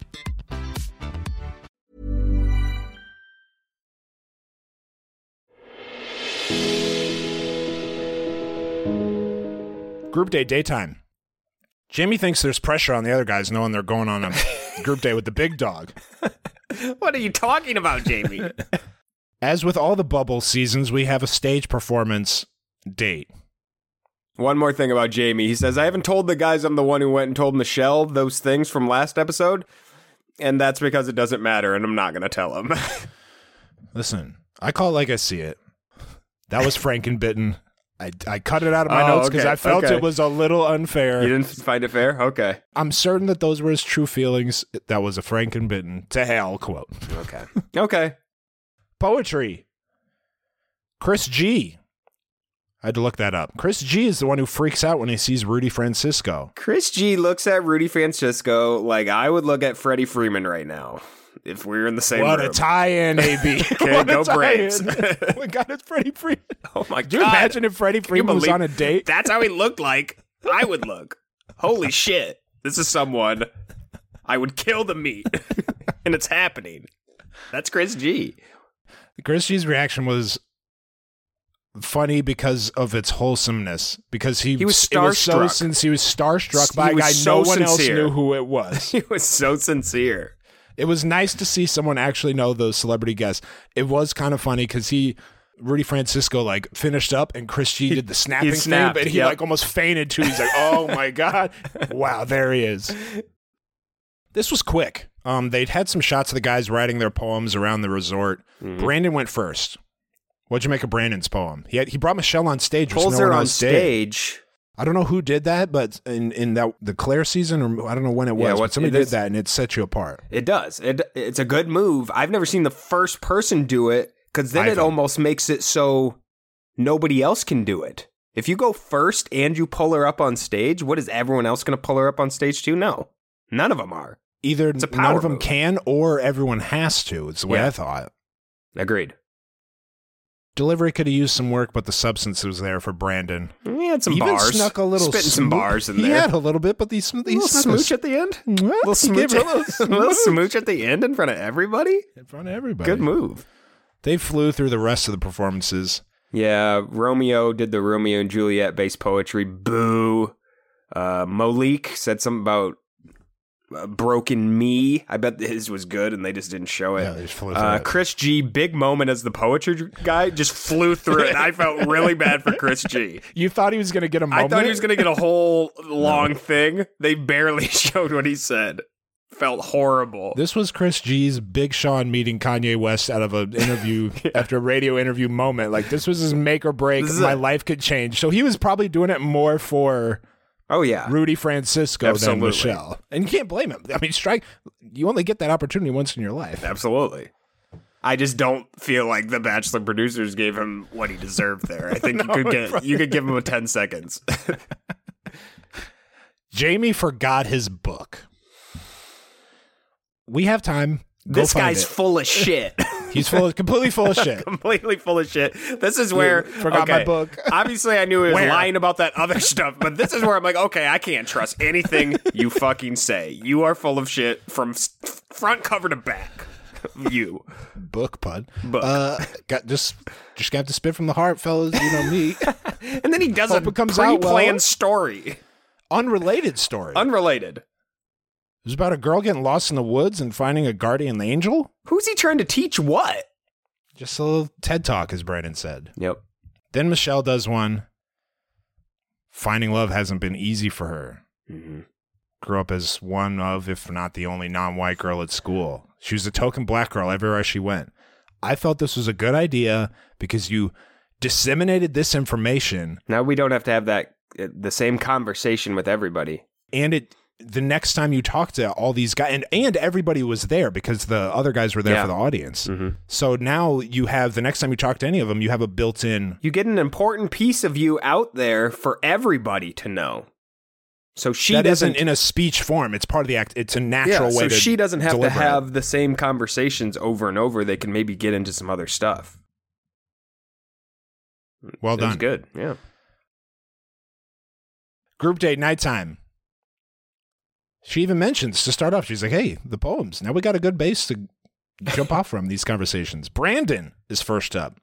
Group day daytime. Jamie thinks there's pressure on the other guys knowing they're going on a group day with the big dog. What are you talking about, Jamie? As with all the bubble seasons, we have a stage performance date. One more thing about Jamie. He says, I haven't told the guys I'm the one who went and told Michelle those things from last episode. And that's because it doesn't matter, and I'm not going to tell him. Listen, I call it like I see it. That was Frankenbitten. I, I cut it out of my Oh, notes because okay, I felt okay. it was a little unfair. you didn't find it fair? Okay. I'm certain that those were his true feelings. That was a Frankenbitten to hell quote. Okay. Okay. Poetry. Chris G. I had to look that up. Chris G is the one who freaks out when he sees Rudy Francisco. Chris G looks at Rudy Francisco like I would look at Freddie Freeman right now if we were in the same what room. a tie-in, AB. Okay, What a go tie-in. Braves. oh my God, it's Freddie Freeman. oh my Do you imagine if Freddie Freeman was on a date? That's how he looked like I would look. Holy shit. This is someone I would kill to meet. and it's happening. That's Chris G. Chris G's reaction was funny because of its wholesomeness. Because he, He was it was so starstruck. since he was starstruck He by a guy so no one else knew who it was. He was so sincere. It was nice to see someone actually know those celebrity guests. It was kind of funny because he. Rudy Francisco like finished up and Chris G did the snapping thing, snapped, but he yep. like almost fainted too. He's like, "Oh my god, wow, there he is." This was quick. Um, they'd had some shots of the guys writing their poems around the resort. Mm-hmm. Brandon went first. What'd you make of Brandon's poem? He had, he brought Michelle on stage. Pulls no her on else did. stage. I don't know who did that, but in in that the Clare season, or I don't know when it was. Yeah, but what- somebody did that, and it set you apart. It does. It it's a good move. I've never seen the first person do it because then it Either. almost makes it so nobody else can do it. If you go first and you pull her up on stage, what is everyone else going to pull her up on stage to? No, none of them are. Either none of them move. can, or everyone has to. It's the way Yeah. I thought. Agreed. Delivery could have used some work, but the substance was there for Brandon. He had some Even bars. snuck a little spitting some bars in he there. had a little bit, but he, sm- a he little snuck a smooch at the end. What? little smooch, a little a little smooch. smooch at the end in front of everybody. in front of everybody. Good move. They flew through the rest of the performances. Yeah, Romeo did the Romeo and Juliet based poetry. Boo. Uh, Malik said something about uh, broken me. I bet his was good, and they just didn't show it. Yeah, they just flew through uh, it. Chris G, big moment as the poetry guy, just flew through it. And I felt really bad for Chris G. You thought he was going to get a I moment? thought he was going to get a whole long thing. They barely showed what he said. Felt horrible. This was Chris G's Big Sean meeting Kanye West out of an interview after a radio interview moment. Like this was his make or break. This is My a- life could change. So he was probably doing it more for oh yeah, Rudy Francisco Absolutely. than Michelle. And you can't blame him. I mean, strike. You only get that opportunity once in your life. Absolutely. I just don't feel like the Bachelor producers gave him what he deserved there. I think you could get you could give him a ten seconds. Jamie forgot his book. We have time. Go this guy's it. full of shit. He's full, completely full of shit. Completely full of shit. This is where forgot my book. Obviously, I knew he was Where? lying about that other stuff, but this is where I'm like, okay, I can't trust anything you fucking say. You are full of shit from front cover to back. You. Book pun. Book. Uh, got just just got to spit from the heart, fellas. You know me. And then he does Hope a it comes out pre-planned well. story, Unrelated story. unrelated. It was about a girl getting lost in the woods and finding a guardian angel. Who's he trying to teach what? Just a little TED talk, as Brandon said. Yep. Then Michelle does one. Finding love hasn't been easy for her. Mm-hmm. Grew up as one of, if not the only non white girl at school. She was a token black girl everywhere she went. I felt this was a good idea because you disseminated this information Now we don't have to have that uh, the same conversation with everybody. and it the next time you talk to all these guys, and, and everybody was there because the other guys were there Yeah. for the audience. Mhm. So now you have the next time you talk to any of them, you have a built in. You get an important piece of you out there for everybody to know. So she That doesn't isn't in a speech form. It's part of the act. It's a natural yeah, way so she doesn't have to deliver it. have the same conversations over and over. They can maybe get into some other stuff. Well It done. good. Yeah. Group date nighttime. She even mentions to start off, she's like, hey, the poems. Now we got a good base to jump off from these conversations. Brandon is first up.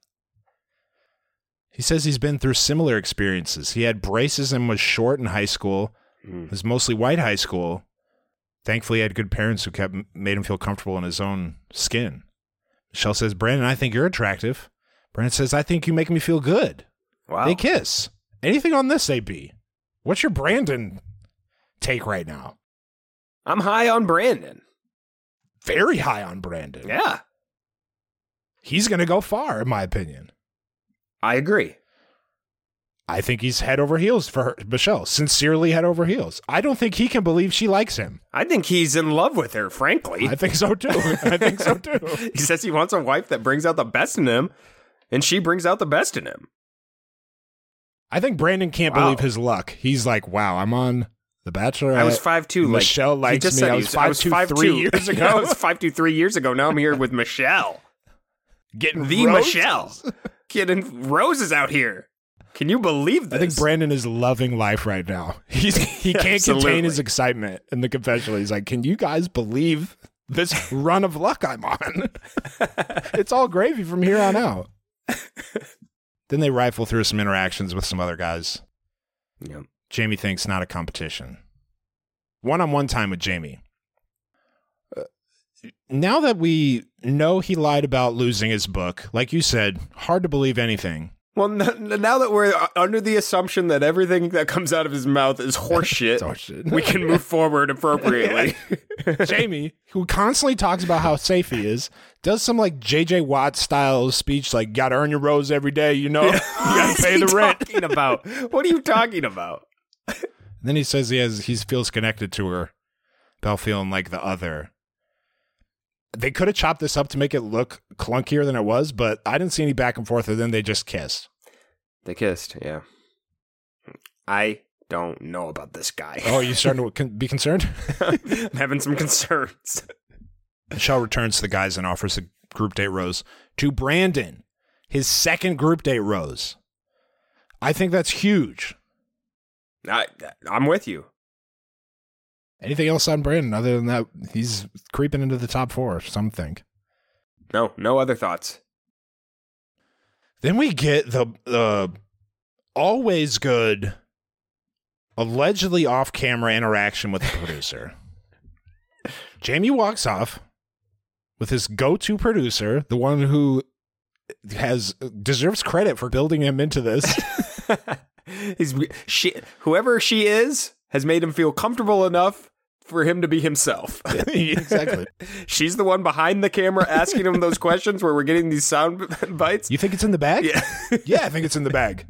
He says he's been through similar experiences. He had braces and was short in high school. Mm. It was mostly white high school. Thankfully, he had good parents who kept made him feel comfortable in his own skin. Michelle says, Brandon, I think you're attractive. Brandon says, I think you make me feel good. Wow. They kiss. Anything on this, AB? What's your Brandon take right now? I'm high on Brandon. Very high on Brandon. Yeah. He's going to go far, in my opinion. I agree. I think he's head over heels for her, Michelle. Sincerely head over heels. I don't think he can believe she likes him. I think he's in love with her, frankly. I think so too. I think so too. he says he wants a wife that brings out the best in him, and she brings out the best in him. I think Brandon can't Wow. believe his luck. He's like, wow, I'm on The Bachelor. I was five two. Michelle he likes just me. said I was five two three years ago. I was five two three years ago. Now I'm here with Michelle, Getting the roses. Michelle, getting roses out here. Can you believe this? I think Brandon is loving life right now. He's he can't contain his excitement in the confessional. He's like, "Can you guys believe this run of luck I'm on? it's all gravy from here on out." then they rifle through some interactions with some other guys. Yeah. Jamie thinks not a competition. One-on-one time with Jamie. Uh, Now that we know he lied about losing his book, like you said, hard to believe anything. Well, now that we're uh, under the assumption that everything that comes out of his mouth is horseshit, horseshit. we can move forward appropriately. Jamie, who constantly talks about how safe he is, does some like JJ Watt style speech, like "Got to earn your rose every day," you know, you got to pay the rent. Talking about what are you talking about? then he says he has he feels connected to her, about feeling like the other. They could have chopped this up to make it look clunkier than it was, but I didn't see any back and forth. And then they just kissed. They kissed. Yeah. I don't know about this guy. Oh, you starting to be concerned? I'm having some concerns. Michelle returns to the guys and offers a group date rose to Brandon, his second group date rose. I think that's huge. I, I'm with you. Anything else on Brandon other than that? He's creeping into the top four, some think. No, no other thoughts. Then we get the the always good, allegedly off camera interaction with the producer. Jamie walks off with his go to producer, the one who has deserves credit for building him into this. He's she whoever she is has made him feel comfortable enough for him to be himself. exactly. She's the one behind the camera asking him those questions where we're getting these sound bites. You think it's in the bag? Yeah. Yeah, I think it's in the bag.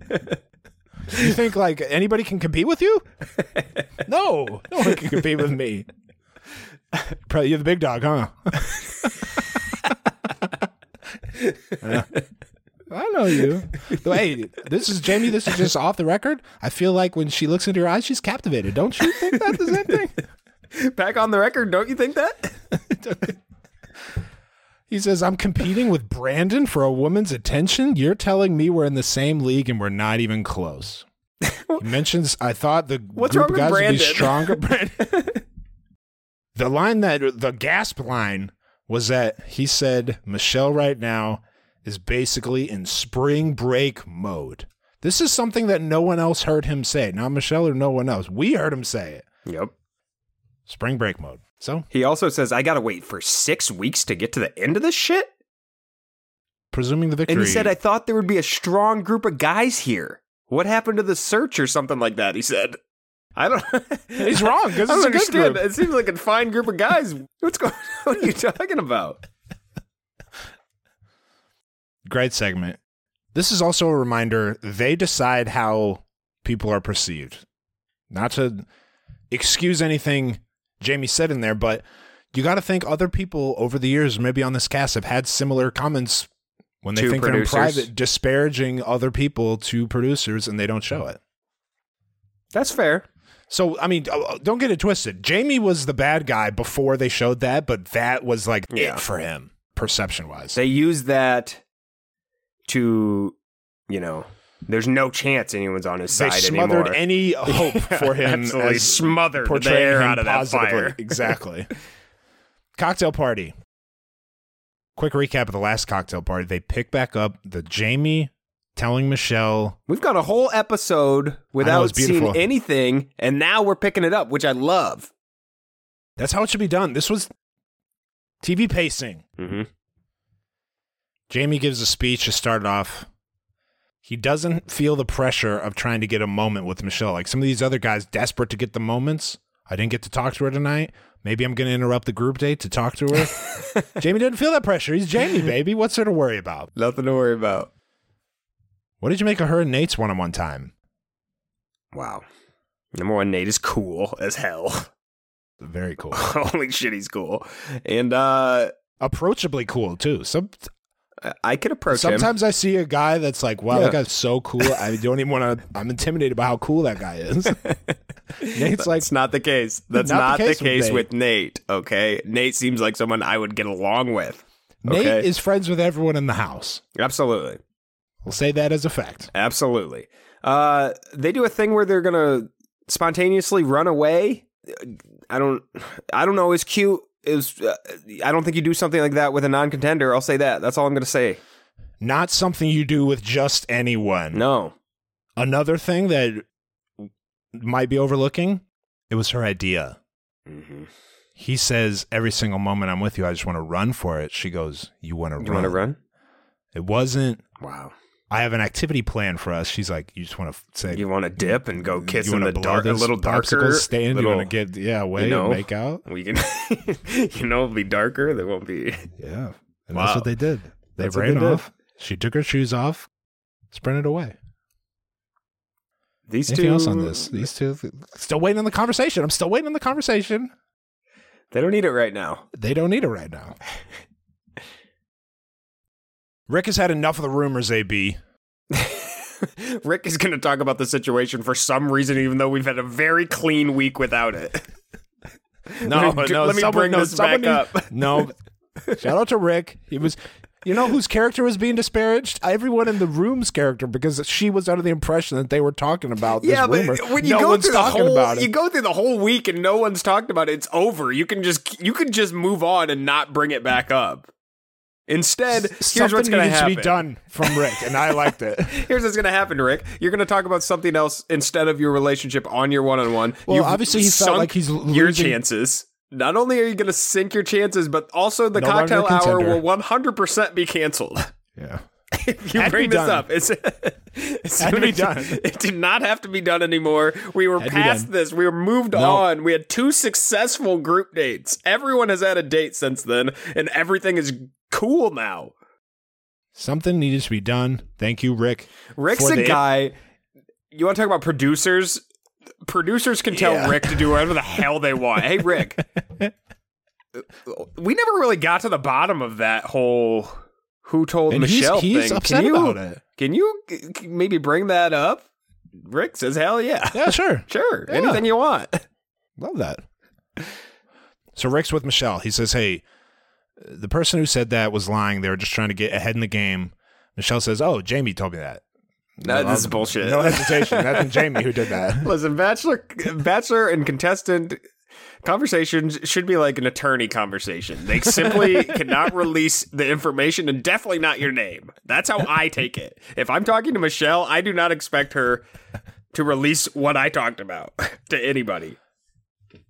You think like anybody can compete with you? No, no one can compete with me. Probably you're the big dog, huh? Yeah. I know you. Hey, this is Jamie. This is just off the record. I feel like when she looks into your eyes, she's captivated. Don't you think that's the same thing? Back on the record, don't you think that? He says, I'm competing with Brandon for a woman's attention. You're telling me we're in the same league and we're not even close. He mentions, I thought the What's group guys with would be stronger. Brandon. the line that, the gasp line was that he said, Michelle right now is basically in spring break mode. This is something that no one else heard him say. Not Michelle or no one else. We heard him say it. Yep. Spring break mode. So, He also says, I gotta wait for six weeks to get to the end of this shit? presuming the victory. And he said, I thought there would be a strong group of guys here. What happened to the search or something like that? He said. I don't. He's wrong, I it's don't good understand. It seems like a fine group of guys. What's going? on? What are you talking about? Great segment. This is also a reminder they decide how people are perceived. Not to excuse anything Jamie said in there, but you got to think other people over the years, maybe on this cast, have had similar comments when they To think producers. they're in private, disparaging other people to producers, and they don't show it. That's fair. So, I mean, uh, don't get it twisted. Jamie was the bad guy before they showed that, but that was like Yeah. it for him, perception wise. They use that to, you know, there's no chance anyone's on his They side smothered anymore. any hope for him. Absolutely as smothered the air him out of that positively. fire. Exactly. cocktail party. Quick recap of the last cocktail party. They pick back up the Jamie telling Michelle We've got a whole episode without seeing anything, and now we're picking it up, which I love. that's how it should be done. This was TV pacing. Mm-hmm. Jamie gives a speech to start it off. He doesn't feel the pressure of trying to get a moment with Michelle. Like some of these other guys, desperate to get the moments. I didn't get to talk to her tonight. Maybe I'm going to interrupt the group date to talk to her. Jamie didn't feel that pressure. He's Jamie, baby. What's there to worry about? Nothing to worry about. What did you make of her and Nayte's one on one time? Wow. Number one, Nayte is cool as hell. Very cool. Holy shit, he's cool. And uh Approachably cool, too. Some, I- could approach him. sometimes I see a guy that's like, wow, Yeah. that guy's so cool. I don't even want to, I'm intimidated by how cool that guy is. Nayte's like, That's not the case. That's Not not, the the case case, with with, Nayte. Okay, Nayte seems like someone I would get along with. Nayte is friends with everyone in the house. Absolutely, We'll say that as a fact. absolutely. Uh, they do a thing where they're gonna spontaneously run away. I don't, I don't know. Is cute. Is uh, I don't think you do something like that with a non-contender. I'll say that. That's all I'm gonna say. Not something you do with just anyone. No. Another thing that might be overlooking, it was her idea. Mm-hmm. He says, every single moment I'm with you, I just want to run for it. She goes, You want to run? You want to run? It wasn't, Wow. I have an activity plan for us. She's like, You just want to say, You want to dip and go kiss you in the dark, a little darker stand? Little, you want to get, yeah, away you know, and make out? We can, you know, it'll be darker. There won't be. Yeah. And Wow. that's what they did. They That's ran they did. off. She took her shoes off, sprinted away. These Anything two else on this? These two, still waiting on the conversation. I'm still waiting on the conversation. They don't need it right now. They don't need it right now. Rick has had enough of the rumors, AB. Rick is going to talk about the situation for some reason, even though we've had a very clean week without it. No, Let me- no. let me someone- bring no, this back needs- up. No. Shout out to Rick. He was, you know, whose character was being disparaged? Everyone in the room's character because she was under the impression that they were talking about this yeah, but rumor. when you no go one's through the talking whole, about it. you go through the whole week and no one's talked about it. It's over. You can just you can just move on and not bring it back up. Instead, here's what's going to happen. be done from Rick, and I liked it. Here's what's going to happen, Rick. You're going to talk about something else instead of your relationship on your one-on-one. Well, You've obviously he felt like he's your chances. Not only are you going to sink your chances, but also the No cocktail hour will 100% be canceled. Yeah. If you Had bring this done. up, it's it's Had to be done. It did not have to be done anymore. We were Had past this. We were moved No. on. We had two successful group dates. Everyone has had a date since then, and everything is cool now. Something needed to be done. Thank you, Rick. Rick's a the- guy. You want to talk about producers? Producers can tell Yeah. Rick to do whatever the hell they want. Hey, Rick. we never really got to the bottom of that whole who told And he's- Michelle he's thing. upset can you, about it. Can you maybe bring that up? Rick says, "Hell yeah, Yeah, sure. sure, Yeah. anything you want." Love that. So Rick's with Michelle. He says, "Hey, the person who said that was lying. They were just trying to get ahead in the game." Michelle says, "Oh, Jamie told me that." No, this is bullshit. No hesitation. That's Jamie who did that. Listen, bachelor, bachelor, and contestant conversations should be like an attorney conversation. They simply cannot release the information, and definitely not your name. That's how I take it. If I'm talking to Michelle, I do not expect her to release what I talked about to anybody.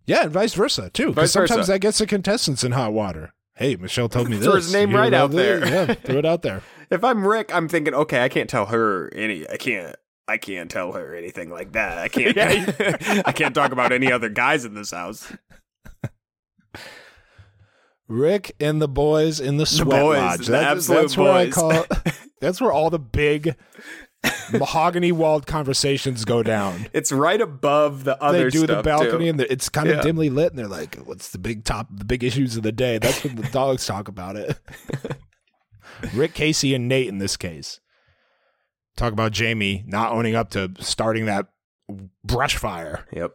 Yeah, and vice versa too. Because Vice versa. sometimes that gets the contestants in hot water. Hey, Michelle told me this. Throw his name You right out there. Yeah, throw it out there. If I'm Rick, I'm thinking, okay, I can't tell her any. I can't. I can't tell her anything like that. I can't. I can't talk about any other guys in this house. Rick and the boys in the sweat boys, lodge. the That's, that's where I call. That's where all the big mahogany walled conversations go down. It's right above the other they do the balcony too. and it's kind of Yeah. dimly lit and they're like what's the big top the big issues of the day that's when the dogs talk about it rick casey and nayte in this case talk about jamie not owning up to starting that brush fire Yep.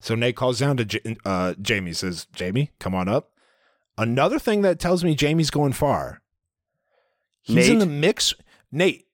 so nayte calls down to J- uh, jamie says jamie come on up another thing that tells me jamie's going far he's in the mix nayte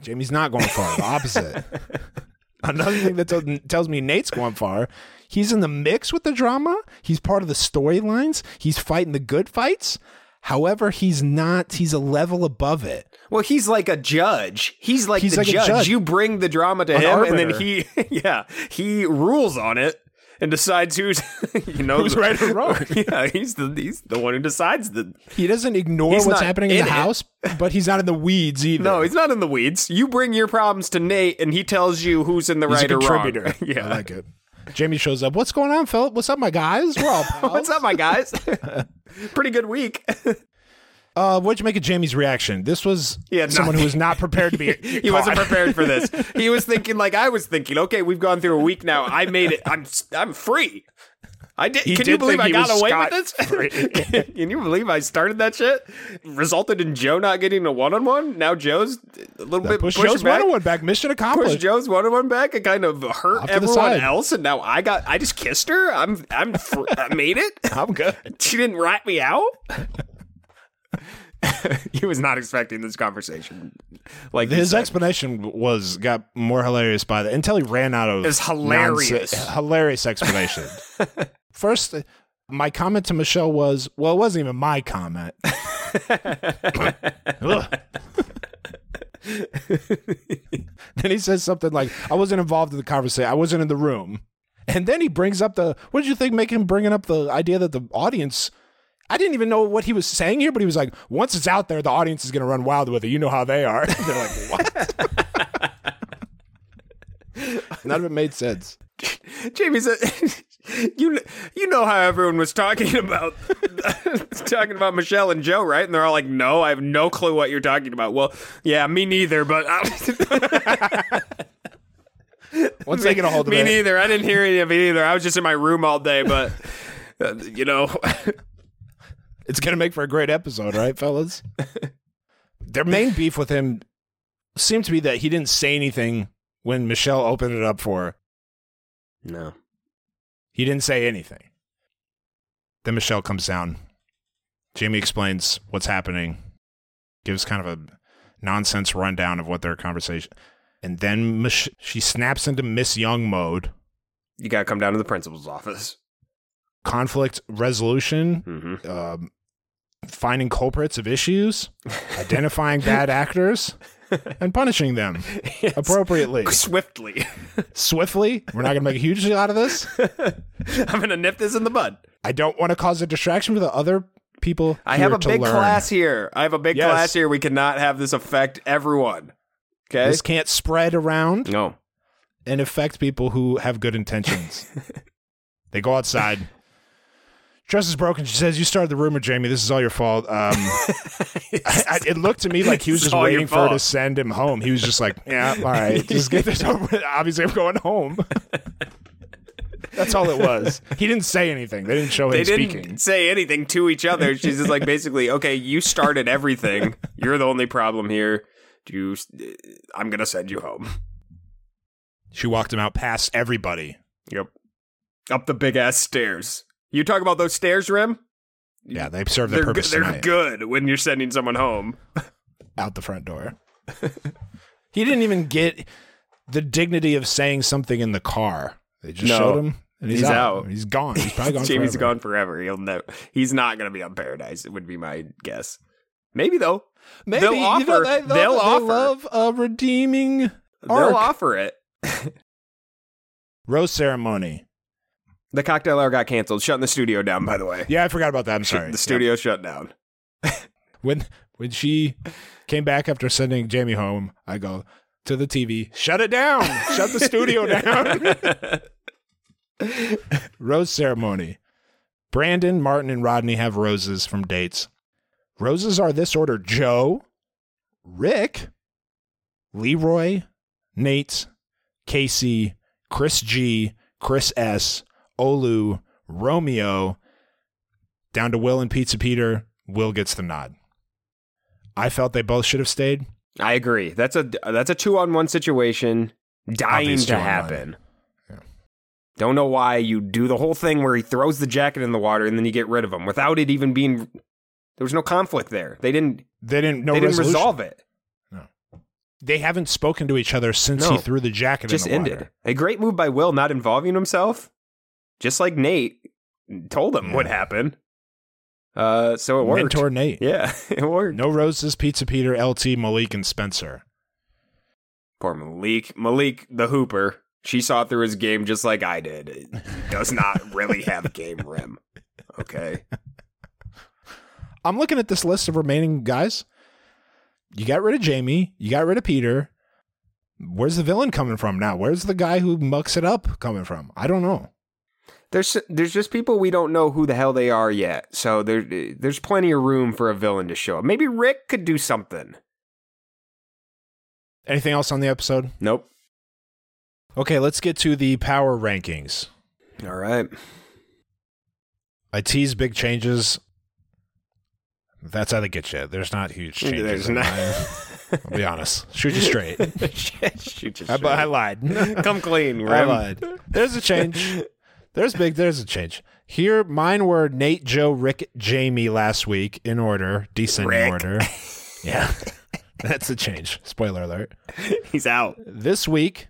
jamie's not going far the opposite Another thing that tell- tells me Nayte's going far. He's in the mix with the drama. He's part of the storylines. He's fighting the good fights. However, he's not. He's a level above it. Well, he's like a judge. He's like He's the like judge. judge. You bring the drama to An him, and then he, yeah, he rules on it and decides who's, you know, Who's right or wrong. yeah, he's the he's the one who decides the. He doesn't ignore what's happening in, in the it. house, but he's not in the weeds either. No, he's not in the weeds. You bring your problems to Nayte, and he tells you who's in the he's right or contributor. wrong. yeah. I like it. Jamie shows up. What's going on, Philip? What's up, my guys? We're all pals. What's up, my guys? Pretty good week. Uh, what'd you make of Jamie's reaction? This was Yeah, someone who was not prepared to be. he wasn't prepared for this. He was thinking like I was thinking. Okay, we've gone through a week now. I made it. I'm I'm free. I did. He can did you believe I got away with this? can you believe I started that shit? Resulted in Joe not getting a one on one. Now Joe's a little bit Push Joe's one on one back. Mission accomplished. Push. Joe's one on one back It kind of hurt Off everyone else, and now I got I just kissed her. I'm I'm fr- I made it. I'm good. She didn't rat me out. he was not expecting this conversation. Like His explanation was got more hilarious by the until he ran out of was hilarious. nonsense- hilarious explanation. First, my comment to Michelle was, well, it wasn't even my comment. Then he says something like, I wasn't involved in the conversation. I wasn't in the room. And then he brings up the, what did you think make him bringing up the idea that the audience, I didn't even know what he was saying here, but he was like, once it's out there, the audience is going to run wild with it. You know how they are. They're like, what? None of it made sense. Jamie said, "You you know how everyone was talking about talking about Michelle and Joe, right?" And they're all like, "No, I have no clue what you're talking about." Well, yeah, me neither. But Once they get a hold of me it, neither. I didn't hear any of it either. I was just in my room all day. But uh, you know, it's going to make for a great episode, right, fellas? Their main beef with him seemed to be that he didn't say anything when Michelle opened it up for her. no. He didn't say anything. Then Michelle comes down. Jamie explains what's happening, gives kind of a nonsense rundown of what their conversation. And then Mich- she snaps into Miss Young mode. You gotta come down to the principal's office. Conflict resolution, Mm-hmm. um, finding culprits of issues, identifying bad actors, and punishing them appropriately. Swiftly, Swiftly. We're not going to make a huge deal out of this. I'm gonna nip this in the bud. I don't want to cause a distraction for the other people. I have a to big learn. class here. I have a big Yes. class here. We cannot have this affect everyone. Okay. This can't spread around no. and affect people who have good intentions. they go outside. Is broken. She says, "You started the rumor, Jamie. This is all your fault." Um, I, I, it looked to me like he was just waiting for her to send him home. He was just like, "Yeah, all right, just get this over." with. Obviously, I'm going home. That's all it was. He didn't say anything. They didn't show him They didn't speaking. say anything to each other. She's just like basically, okay, you started everything. You're the only problem here. You, I'm gonna send you home. She walked him out past everybody. Yep. Up the big ass stairs. You talk about those stairs, Rim? Yeah, they serve their They're, purpose they're tonight. good when you're sending someone home. out the front door. he didn't even get the dignity of saying something in the car. They just No. showed him, and he's, He's out. out. He's gone. He's probably gone. Jamie's forever. gone forever. He'll never. He's not gonna be on Paradise. It would be my guess. Maybe though. Maybe They'll you offer. know, they, they'll they offer. love a redeeming they'll offer it. rose ceremony. The cocktail hour got canceled, shutting the studio down. By the way, Yeah, I forgot about that. I'm sorry. the studio shut down. when when she came back after sending Jamie home, I go to the TV, shut it down, shut the studio down. Rose ceremony. Brandon, Martin, and Rodney have roses from dates. Roses are this order: Joe, Rick, Leroy, Nayte, Casey, Chris G, Chris S, Olu, Romeo, down to Will and Pizza Peter. Will gets the nod. I felt they both should have stayed. I agree. That's a that's a two on one situation dying Obvious to happen. Yeah. Don't know why you do the whole thing where he throws the jacket in the water and then you get rid of him without it even being. There was no conflict there. They didn't. They didn't. No they didn't resolve it. No. They haven't spoken to each other since No. he threw the jacket Just in the ended. water. A great move by Will, not involving himself. Just like Nayte told him what Yeah. happened. Uh, so it worked. Mentor Nayte. Yeah, it worked. No roses, Pizza Peter, LT, Malik, and Spencer. Poor Malik. Malik, the hooper. She saw through his game just like I did. It does not really have game rim. Okay. I'm looking at this list of remaining guys. You got rid of Jamie. You got rid of Peter. Where's the villain coming from now? Where's the guy who mucks it up coming from? I don't know. There's there's just people we don't know who the hell they are yet. So there there's plenty of room for a villain to show up. Maybe Rick could do something. Anything else on the episode? Nope. Okay, let's get to the power rankings. All right. I tease big changes. That's how they get you. There's not huge changes. There's not- I'll be honest. Shoot you straight. Shoot you I, straight. I lied. Come clean, I lied. There's a change. There's big. There's a change. Here, mine were Nayte, Joe, Rick, Jamie last week in order, descending Rick. order. Yeah, that's a change. Spoiler alert. He's out. This week,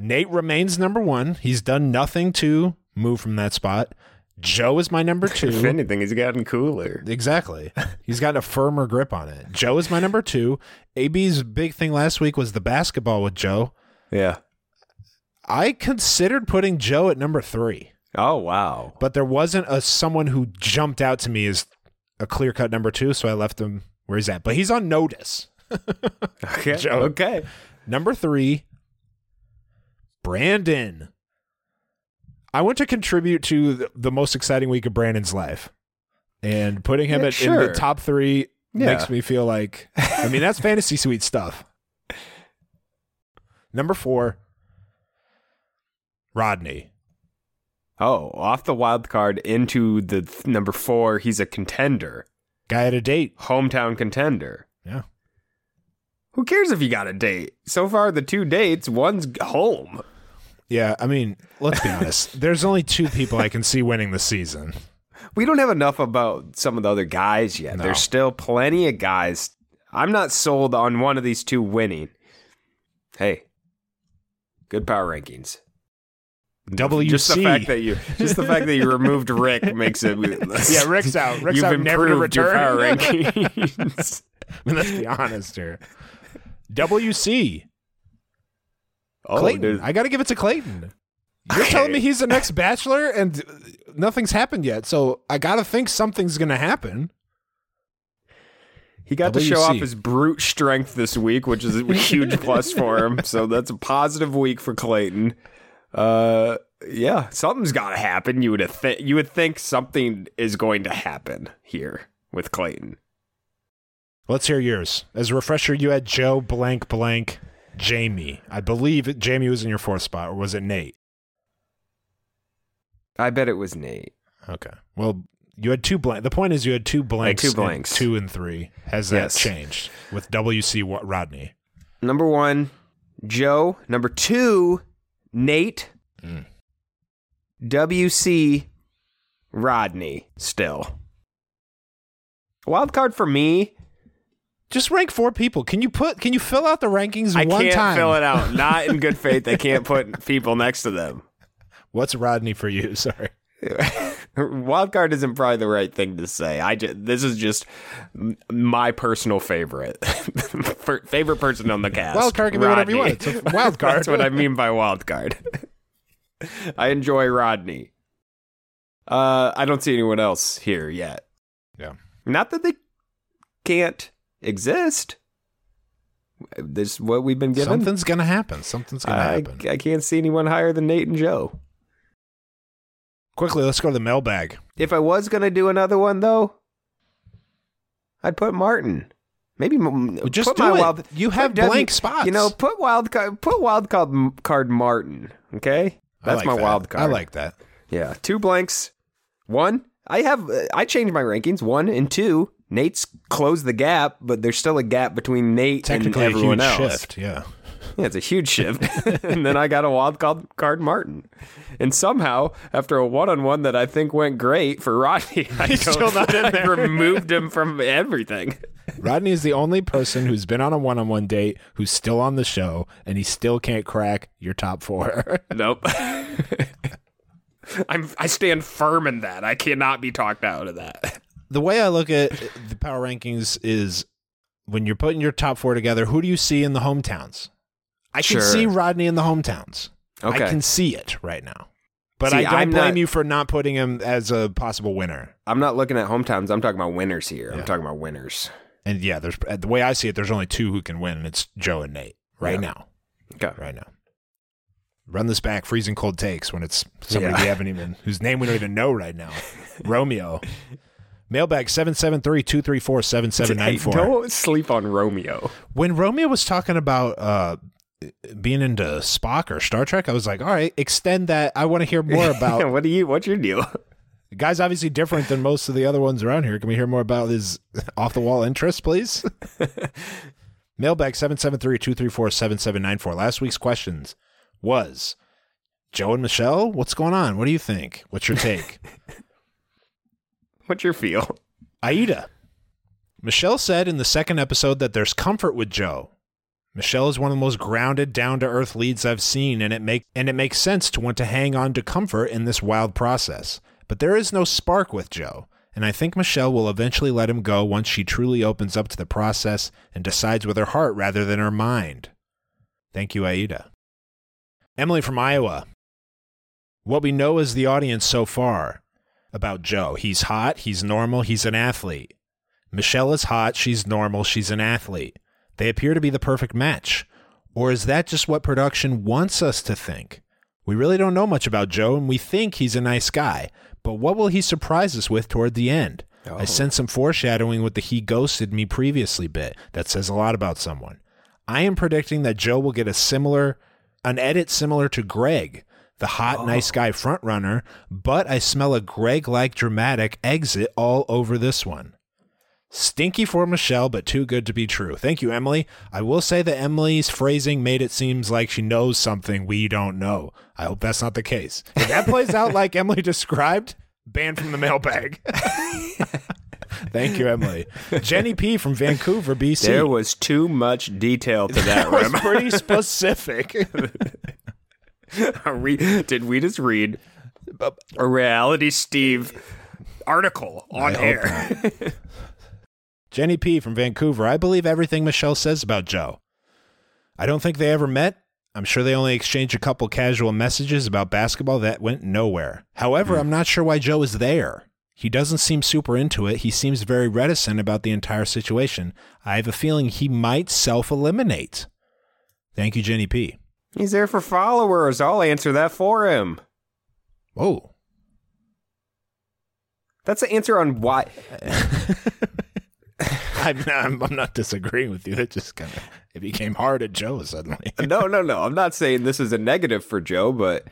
Nayte remains number one. He's done nothing to move from that spot. Joe is my number two. If anything, he's gotten cooler. Exactly. He's got a firmer grip on it. Joe is my number two. AB's big thing last week was the basketball with Joe. Yeah. I considered putting Joe at number three. Oh wow. but there wasn't a someone who jumped out to me as a clear cut number two, so I left him where he's at. But he's on notice. Okay. Joe. Okay. Number three, Brandon. I want to contribute to the, the most exciting week of Brandon's life, and putting him Yeah, at, in the top three Yeah. makes me feel like. I mean, that's fantasy suite stuff. Number four, Rodney. Oh, off the wild card into the th- number four. He's a contender, Guy at a date. hometown contender. Yeah. Who cares if you got a date? So far, the two dates, one's home. Yeah, I mean, let's be honest. There's only two people I can see winning the season. We don't have enough about some of the other guys yet. No. There's still plenty of guys. I'm not sold on one of these two winning. Hey, good power rankings. WC. Just the fact that you, just the fact that you removed Rick makes it. Yeah, Rick's out. Rick's You've out, never to improved your return. power rankings. I mean, let's be honest here. WC. oh, Clayton. there's- I got to give it to Clayton. You're telling me he's the next bachelor and nothing's happened yet. So I got to think something's going to happen. He got to show off his brute strength this week, which is a huge plus for him. So that's a positive week for Clayton. Uh, yeah, something's got to happen. You would have th- you would think something is going to happen here with Clayton. Let's hear yours. As a refresher, you had Joe blank blank Jamie. I believe Jamie was in your fourth spot, or was it Nayte? I bet it was Nayte. Okay. Well, you had two blank. The point is, you had two blanks. two in blanks. two and three. Has that Yes. changed with WC Wa- Rodney? Number one, Joe. Number two, Nayte. Mm. WC, Rodney. Still, wild card for me. Just rank four people. Can you put? Can you fill out the rankings I one can't time? fill it out. Not in good faith. I can't put people next to them. What's Rodney for you? Sorry. Wild card isn't probably the right thing to say. I just, this is just my personal favorite, favorite person on the cast. Wild card can be whatever you want. It's a wild card. That's what I mean by wild card. I enjoy Rodney. Uh, I don't see anyone else here yet. Yeah. Not that they can't exist. This is what we've been given. Something's gonna happen. Something's gonna I, happen. I can't see anyone higher than Nayte and Joe. Quickly, let's go to the mailbag. If I was gonna do another one though, I'd put Martin. Maybe Well, just put do my it. wild. You have W- blank spots. You know, put wild card. Put wild card, card Martin. Okay, that's like my that. wild card. I like that. Yeah, two blanks. One, I have. Uh, I changed my rankings. One and two. Nayte's closed the gap, but there's still a gap between Nayte and everyone else. shift. Yeah. Yeah, it's a huge shift. and then I got a wild card, card Martin. And somehow, after a one-on-one that I think went great for Rodney, I, He's go- still not in I there. removed him from everything. Rodney is the only person who's been on a one-on-one date who's still on the show, and he still can't crack your top four. Nope. I'm I stand firm in that. I cannot be talked out of that. the way I look at the power rankings is when you're putting your top four together, who do you see in the hometowns? I can see Rodney in the hometowns. Okay. I can see it right now. But See, I don't I'm blame not- you for not putting him as a possible winner. I'm not looking at hometowns. I'm talking about winners here. Yeah. I'm talking about winners. And yeah, there's the way I see it, there's only two who can win, and it's Joe and Nayte right Yeah. now. Okay. Right now. Run this back, freezing cold takes when it's somebody Yeah. we haven't even whose name we don't even know right now. Romeo. Mailbag 773-234-7794. Hey, don't sleep on Romeo. when Romeo was talking about uh, being into Spock or Star Trek, I was like, all right, extend that. I want to hear more about. what do you? What's your deal? the guy's obviously different than most of the other ones around here. Can we hear more about his off the wall interests, please? Mailbag 773-234-7794. Last week's questions was Joe and Michelle, what's going on? What do you think? What's your take? What's your feel? Aida. Michelle said in the second episode that there's comfort with Joe. Michelle is one of the most grounded, down to earth leads I've seen, and it make and it makes sense to want to hang on to comfort in this wild process. But there is no spark with Joe, and I think Michelle will eventually let him go once she truly opens up to the process and decides with her heart rather than her mind. Thank you, Aida. Emily from Iowa. What we know as the audience so far about Joe. He's hot, he's normal, he's an athlete. Michelle is hot, she's normal, she's an athlete. They appear to be the perfect match. Or is that just what production wants us to think? We really don't know much about Joe, and we think he's a nice guy. But what will he surprise us with toward the end? I oh. sense some foreshadowing with the he ghosted me previously bit. That says a lot about someone. I am predicting that Joe will get a similar, an edit similar to Greg, the hot, oh. nice guy frontrunner, but I smell a Greg like dramatic exit all over this one. Stinky for Michelle, but too good to be true. Thank you, Emily. I will say that Emily's phrasing made it seem like she knows something we don't know. I hope that's not the case. If that plays out like Emily described, banned from the mailbag. Thank you, Emily. Jenny P from Vancouver, BC. There was too much detail to that. that was pretty specific. We, did we just read a reality Steve article on I air? Jenny P from Vancouver. I believe everything Michelle says about Joe. I don't think they ever met. I'm sure they only exchanged a couple casual messages about basketball that went nowhere. However, hmm. I'm not sure why Joe is there. He doesn't seem super into it. He seems very reticent about the entire situation. I have a feeling he might self eliminate. Thank you, Jenny P. He's there for followers. I'll answer that for him. Oh, That's the answer on why. I'm not, I'm, I'm not disagreeing with you. It just kind of it became hard at Joe suddenly. No, no, no. I'm not saying this is a negative for Joe, but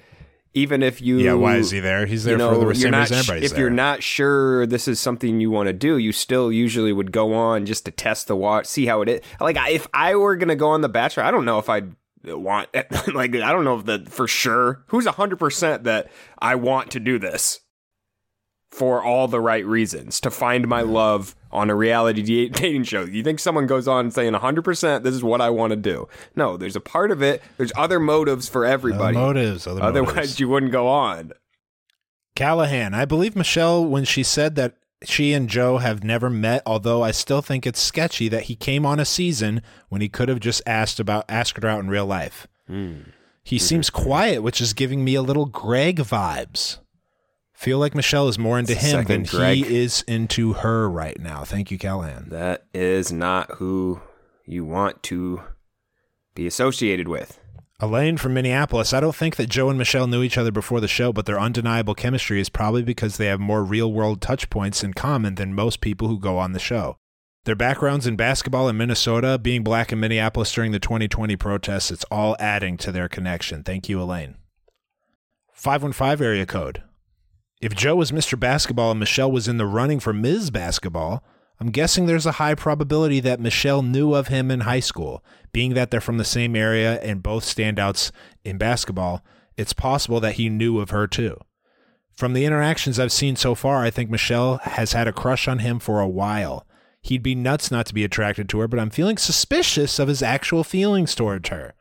even if you, yeah, why is he there? He's there you know, for the same reason everybody's if you're not sure this is something you want to do, you still usually would go on just to test the watch, see how it is. Like if I were gonna go on The Bachelor, I don't know if I'd want like I don't know if that for sure. Who's hundred percent that I want to do this for all the right reasons to find my love on a reality dating show. You think someone goes on saying 100% this is what I want to do? No, there's a part of it. There's other motives for everybody. Other motives, other Otherwise, motives. you wouldn't go on. Callahan, I believe Michelle when she said that she and Joe have never met, although I still think it's sketchy that he came on a season when he could have just asked about asked her out in real life. Hmm. He mm-hmm. seems quiet, which is giving me a little Greg vibes. Feel like Michelle is more into him than Greg. he is into her right now. Thank you, Callahan. That is not who you want to be associated with. Elaine from Minneapolis. I don't think that Joe and Michelle knew each other before the show, but their undeniable chemistry is probably because they have more real world touch points in common than most people who go on the show. Their backgrounds in basketball in Minnesota, being black in Minneapolis during the 2020 protests, it's all adding to their connection. Thank you, Elaine. 515 area code. If Joe was Mr. Basketball and Michelle was in the running for Ms. Basketball, I'm guessing there's a high probability that Michelle knew of him in high school. Being that they're from the same area and both standouts in basketball, it's possible that he knew of her too. From the interactions I've seen so far, I think Michelle has had a crush on him for a while. He'd be nuts not to be attracted to her, but I'm feeling suspicious of his actual feelings towards her.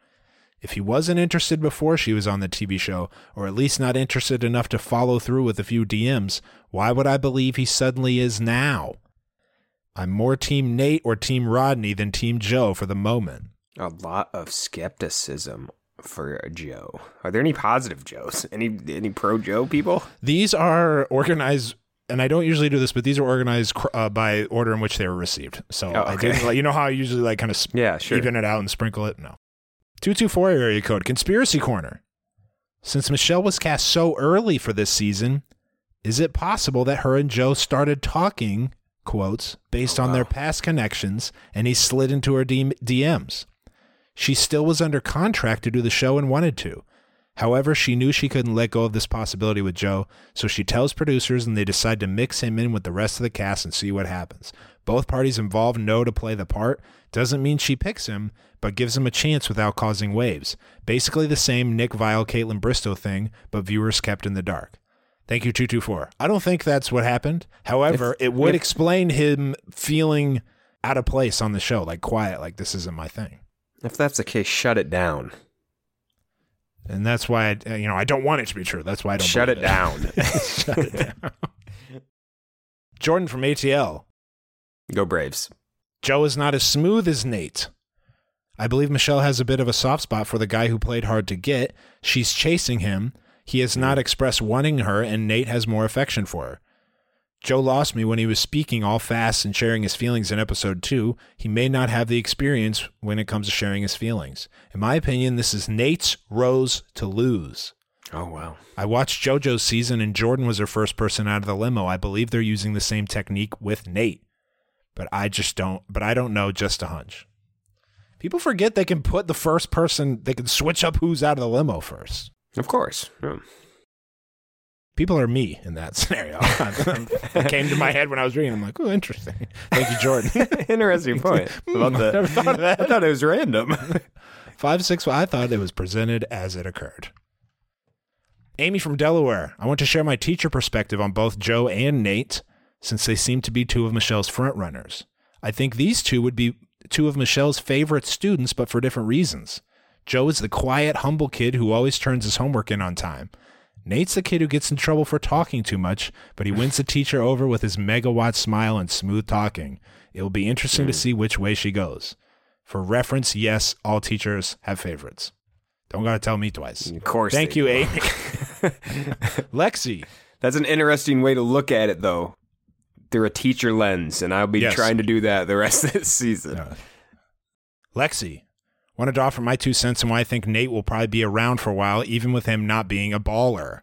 If he wasn't interested before she was on the TV show, or at least not interested enough to follow through with a few DMs, why would I believe he suddenly is now? I'm more Team Nayte or Team Rodney than Team Joe for the moment. A lot of skepticism for Joe. Are there any positive Joes? Any any pro Joe people? These are organized, and I don't usually do this, but these are organized uh, by order in which they were received. So Oh, I okay. did, like, you know how I usually like kind of Yeah, sure. even it out and sprinkle it? No. 224 area code, Conspiracy Corner. Since Michelle was cast so early for this season, is it possible that her and Joe started talking, quotes, based Oh, on their past connections and he slid into her DMs? She still was under contract to do the show and wanted to. However, she knew she couldn't let go of this possibility with Joe, so she tells producers and they decide to mix him in with the rest of the cast and see what happens. Both parties involved know to play the part. Doesn't mean she picks him, but gives him a chance without causing waves. Basically the same Nick Viall, Kaitlyn Bristowe thing, but viewers kept in the dark. Thank you, 224. I don't think that's what happened. However, If- it would if- explain him feeling out of place on the show, like quiet, like this isn't my thing. If that's the case, shut it down. And that's why, I, uh, you know, I don't want it to be true. That's why I don't Shut believe it down. Shut it down. Jordan from ATL. Go Braves. Joe is not as smooth as Nayte. I believe Michelle has a bit of a soft spot for the guy who played hard to get. She's chasing him. He has not hmm. expressed wanting her, and Nayte has more affection for her. Joe lost me when he was speaking all fast and sharing his feelings in episode two. He may not have the experience when it comes to sharing his feelings. In my opinion, this is Nayte's rose to lose. Oh wow. I watched JoJo's season and Jordan was her first person out of the limo. I believe they're using the same technique with Nayte. But I just don't but I don't know just a hunch. People forget they can put the first person they can switch up who's out of the limo first. Of course. Yeah. People are me in that scenario. it came to my head when I was reading. I'm like, oh, interesting. Thank you, Jordan. Interesting point. About the, Never thought of that. I thought it was random. Five six. I thought it was presented as it occurred. Amy from Delaware. I want to share my teacher perspective on both Joe and Nayte, since they seem to be two of Michelle's front runners. I think these two would be two of Michelle's favorite students, but for different reasons. Joe is the quiet, humble kid who always turns his homework in on time. Nayte's the kid who gets in trouble for talking too much, but he wins the teacher over with his megawatt smile and smooth talking. It will be interesting to hmm. see which way she goes. For reference, yes, all teachers have favorites. Don't gotta tell me twice. Of course. Thank you. Amy. Lexi. That's an interesting way to look at it, though, through a teacher lens, and I'll be Yes. trying to do that the rest of this season. Yeah. Lexi. Wanted to offer my two cents on why I think Nayte will probably be around for a while, even with him not being a baller.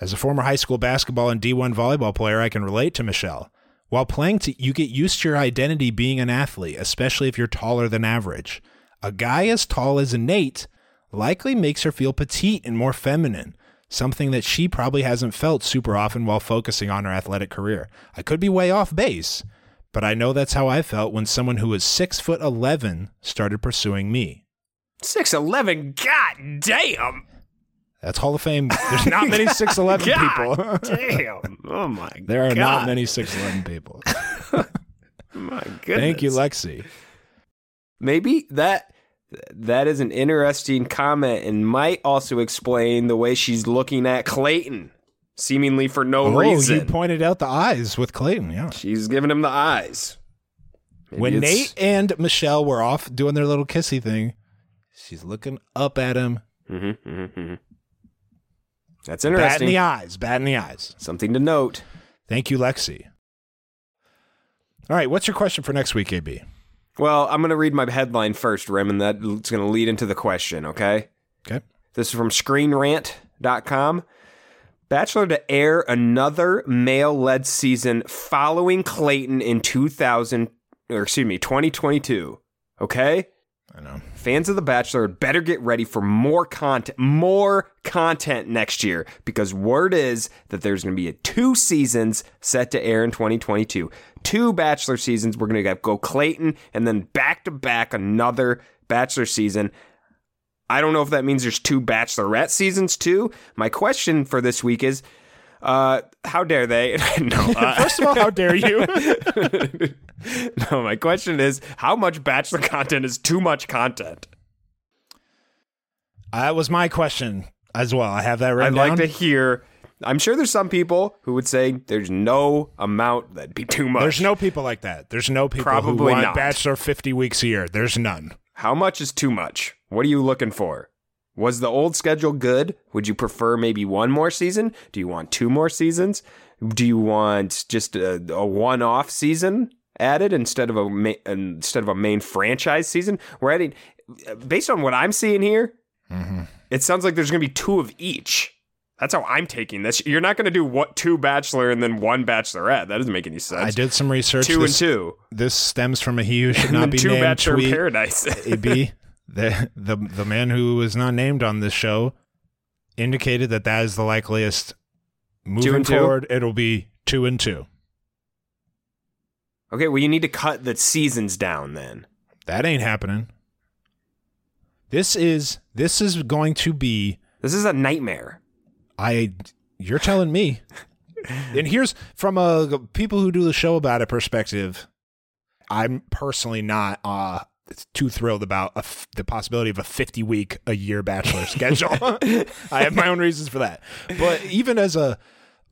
As a former high school basketball and D1 volleyball player, I can relate to Michelle. While playing, you get used to your identity being an athlete, especially if you're taller than average. A guy as tall as Nayte likely makes her feel petite and more feminine, something that she probably hasn't felt super often while focusing on her athletic career. I could be way off base, but I know that's how I felt when someone who was six foot eleven started pursuing me. Six eleven. God damn. That's Hall of Fame. There's not many six eleven people. God damn. Oh my. God. There are not many six eleven people. My goodness. Thank you, Lexi. Maybe that that is an interesting comment and might also explain the way she's looking at Clayton, seemingly for no oh, reason. you pointed out the eyes with Clayton. Yeah. she's giving him the eyes. Maybe when it's- Nayte and Michelle were off doing their little kissy thing, she's looking up at him, Mhm, mhm, mhm. That's interesting. bat in the eyes, bat in the eyes. Something to note. Thank you, Lexi. All right, what's your question for next week, AB? Well, I'm going to read my headline first, Rem, and that's going to lead into the question, okay? Okay. This is from screenrant.com. Bachelor to air another male led season following Clayton in 2000 or excuse me, 2022. Okay? I know. Fans of The Bachelor better get ready for more content, more content next year because word is that there's going to be two seasons set to air in 2022. Two Bachelor seasons. We're going to go Clayton and then back to back another Bachelor season. I don't know if that means there's two Bachelorette seasons too. My question for this week is uh, how dare they? no. Uh, First of all, how dare you? no, my question is how much Bachelor content is too much content? that was my question as well. I have that written I'd down. like to hear. I'm sure there's some people who would say there's no amount that'd be too much. There's no people like that. There's no people Probably who want not. Bachelor 50 weeks a year. There's none. How much is too much? What are you looking for? Was the old schedule good? Would you prefer maybe one more season? Do you want two more seasons? Do you want just a, a one-off season added instead of a ma- instead of a main franchise season? We're adding, based on what I'm seeing here, Mm-hmm. it sounds like there's going to be two of each. That's how I'm taking this. You're not going to do what two Bachelor and then one Bachelorette. That doesn't make any sense. I did some research. two this, and two, This stems from a he who should not be two named Bachelor in tweet. Paradise. AB, the, the the man who is not named on this show, indicated that that is the likeliest. Moving two? forward, it'll be two and two. okay, well you need to cut the seasons down then. That ain't happening. This is this is going to be This is a nightmare. I you're telling me. and here's from a people who do the show about it perspective. I'm personally not uh too thrilled about a f- the possibility of a 50 week a year bachelor schedule. I have my own reasons for that. But even as a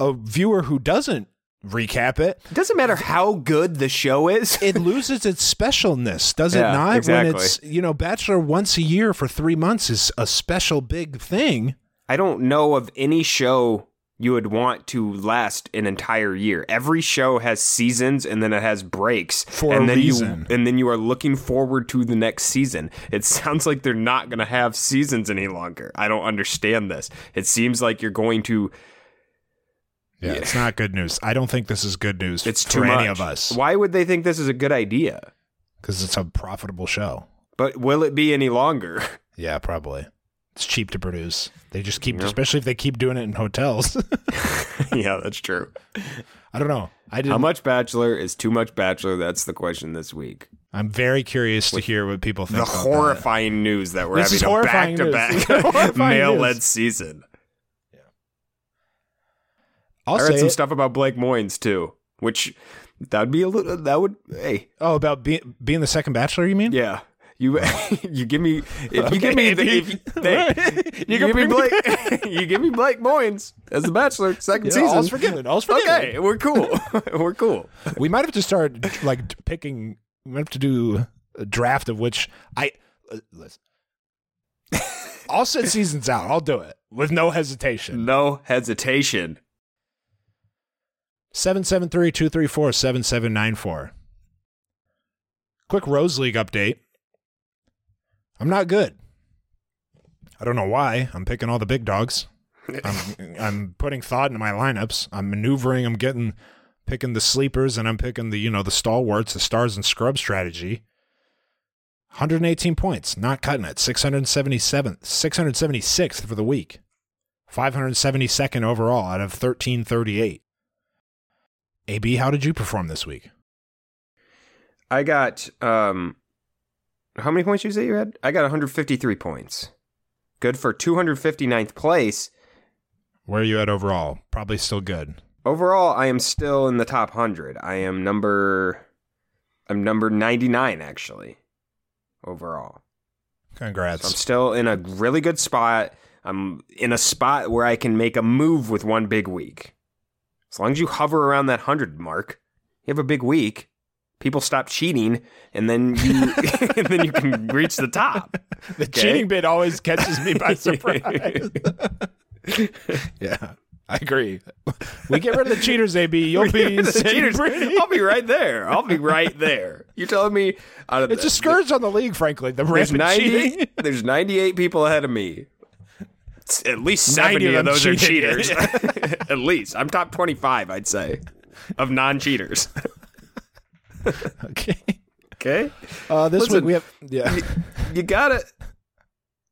a viewer who doesn't recap it, It doesn't matter how good the show is. it loses its specialness, does it not? exactly. When it's you know, Bachelor once a year for three months is a special big thing. I don't know of any show you would want to last an entire year. Every show has seasons and then it has breaks. For and a then reason. you and then you are looking forward to the next season. It sounds like they're not going to have seasons any longer. I don't understand this. It seems like you're going to Yeah, it's not good news. I don't think this is good news it's for too any much. of us Why would they think this is a good idea? because it's a profitable show. But will it be any longer? Yeah, probably. It's cheap to produce. They just keep, especially if they keep doing it in hotels. yeah, that's true. I don't know. I didn't. How much Bachelor is too much Bachelor? That's the question this week. I'm very curious to hear what people think. The about that. horrifying news that we're This having a back-to-back Horrifying male-led news. season. I'll I say read some it. stuff about Blake Moynes too, which that would be a little. That would hey Oh, about being being the second Bachelor. You mean? yeah. You you give me if you give me the, if you, hey, you, can give me Blake you give me Blake Moynes as the Bachelor second Yeah, season. all's forgiven. All's forgiven. Okay, we're cool. we're cool. We might have to start like picking. We might have to do a draft of which I. Uh, listen. I'll set seasons out. I'll do it with no hesitation. No hesitation. 773 234 7794. Quick Rose League update. I'm not good. I don't know why. I'm picking all the big dogs. I'm, I'm putting thought into my lineups. I'm maneuvering. I'm getting, picking the sleepers, and I'm picking the, you know, the stalwarts, the stars and scrub strategy. 118 points, not cutting it. 677th, 676th for the week. 572nd overall out of 1338. AB, how did you perform this week? I got um how many points you say you had? I got 153 points. Good for 259th place. Where are you at overall? Probably still good. Overall, I am still in the top 100. I am number I'm number 99 actually. Overall. So I'm still in a really good spot. I'm in a spot where I can make a move with one big week. As long as you hover around that 100 mark, you have a big week. People stop cheating and then you and then you can reach the top. The Okay. cheating bit always catches me by surprise. yeah, I agree. We get rid of the cheaters, AB. You'll be The cheaters, pretty. I'll be right there. I'll be right there. You're telling me out of It's the- a scourge on the league, frankly. The There's 90 there's 98 people ahead of me. It's At least 70 of of them those are cheaters. At least. I'm top 25, I'd say, of non-cheaters. Okay. Okay. Uh, this Listen, week we have yeah. you, you got it.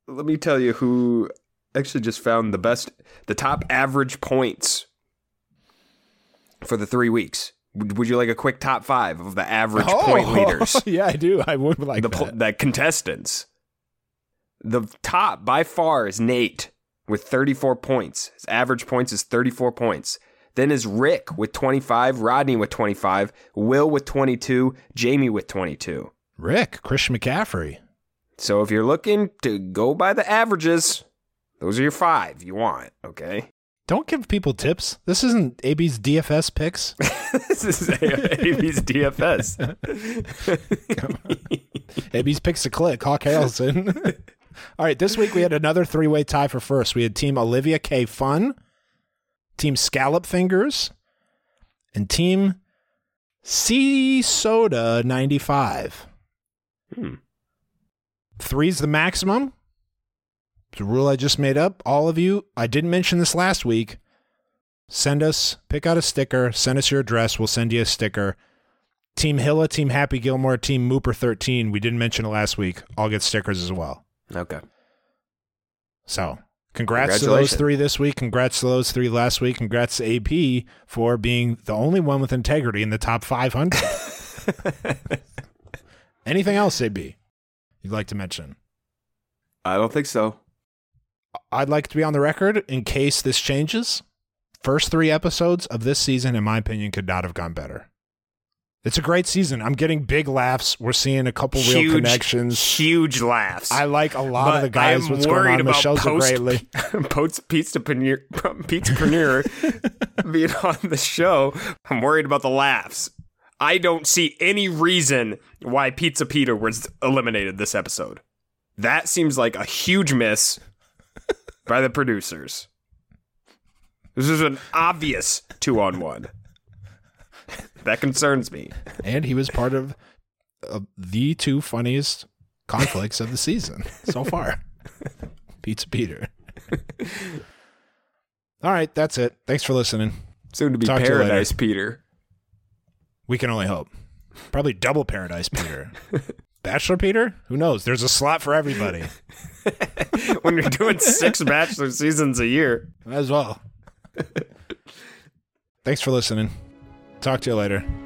Let me tell you who actually just found the best, the top average points for the three weeks. Would you like a quick top five of the average point leaders? yeah, I do. I would like the, that. the contestants. The top by far is Nayte with 34 points. His average points is 34 points. Then is Rick with 25, Rodney with 25, Will with 22, Jamie with 22. Rick, Christian McCaffrey. So if you're looking to go by the averages, those are your five you want, okay? Don't give people tips. This isn't AB's DFS picks. this is AB's DFS. AB's picks a click. Hawk Harrelson. All right, this week we had another three way tie for first. We had Team Olivia K Fun, Team Scallop Fingers, and Team C Soda 95. Hmm. Three's the maximum. It's a rule I just made up. All of you, I didn't mention this last week. Send us, pick out a sticker, send us your address. We'll send you a sticker. Team Hilla, Team Happy Gilmore, Team Mooper13. We didn't mention it last week. I'll get stickers as well. Okay. So, congrats to those three this week. Congrats to those three last week. Congrats to AP for being the only one with integrity in the top 500. Anything else, AB, you'd like to mention? I don't think so. I'd like to be on the record in case this changes. First three episodes of this season, in my opinion, could not have gone better. It's a great season. I'm getting big laughs. We're seeing a couple real connections. Huge laughs. I like a lot of the But guys. What's going worried on? about Michelle's a post- great lady. Post pizza preneur, pizza preneur being on the show. I'm worried about the laughs. I don't see any reason why Pizza Peter was eliminated this episode. That seems like a huge miss by the producers. This is an obvious two on one. That concerns me. and he was part of uh, the two funniest conflicts of the season so far. Pizza Peter. All right, that's it. Thanks for listening. Soon to be Talk to. Paradise Peter. We can only hope. Probably double Paradise Peter. Bachelor Peter? Who knows? There's a slot for everybody. when you're doing six Bachelor seasons a year. As well. Thanks for listening. Talk to you later.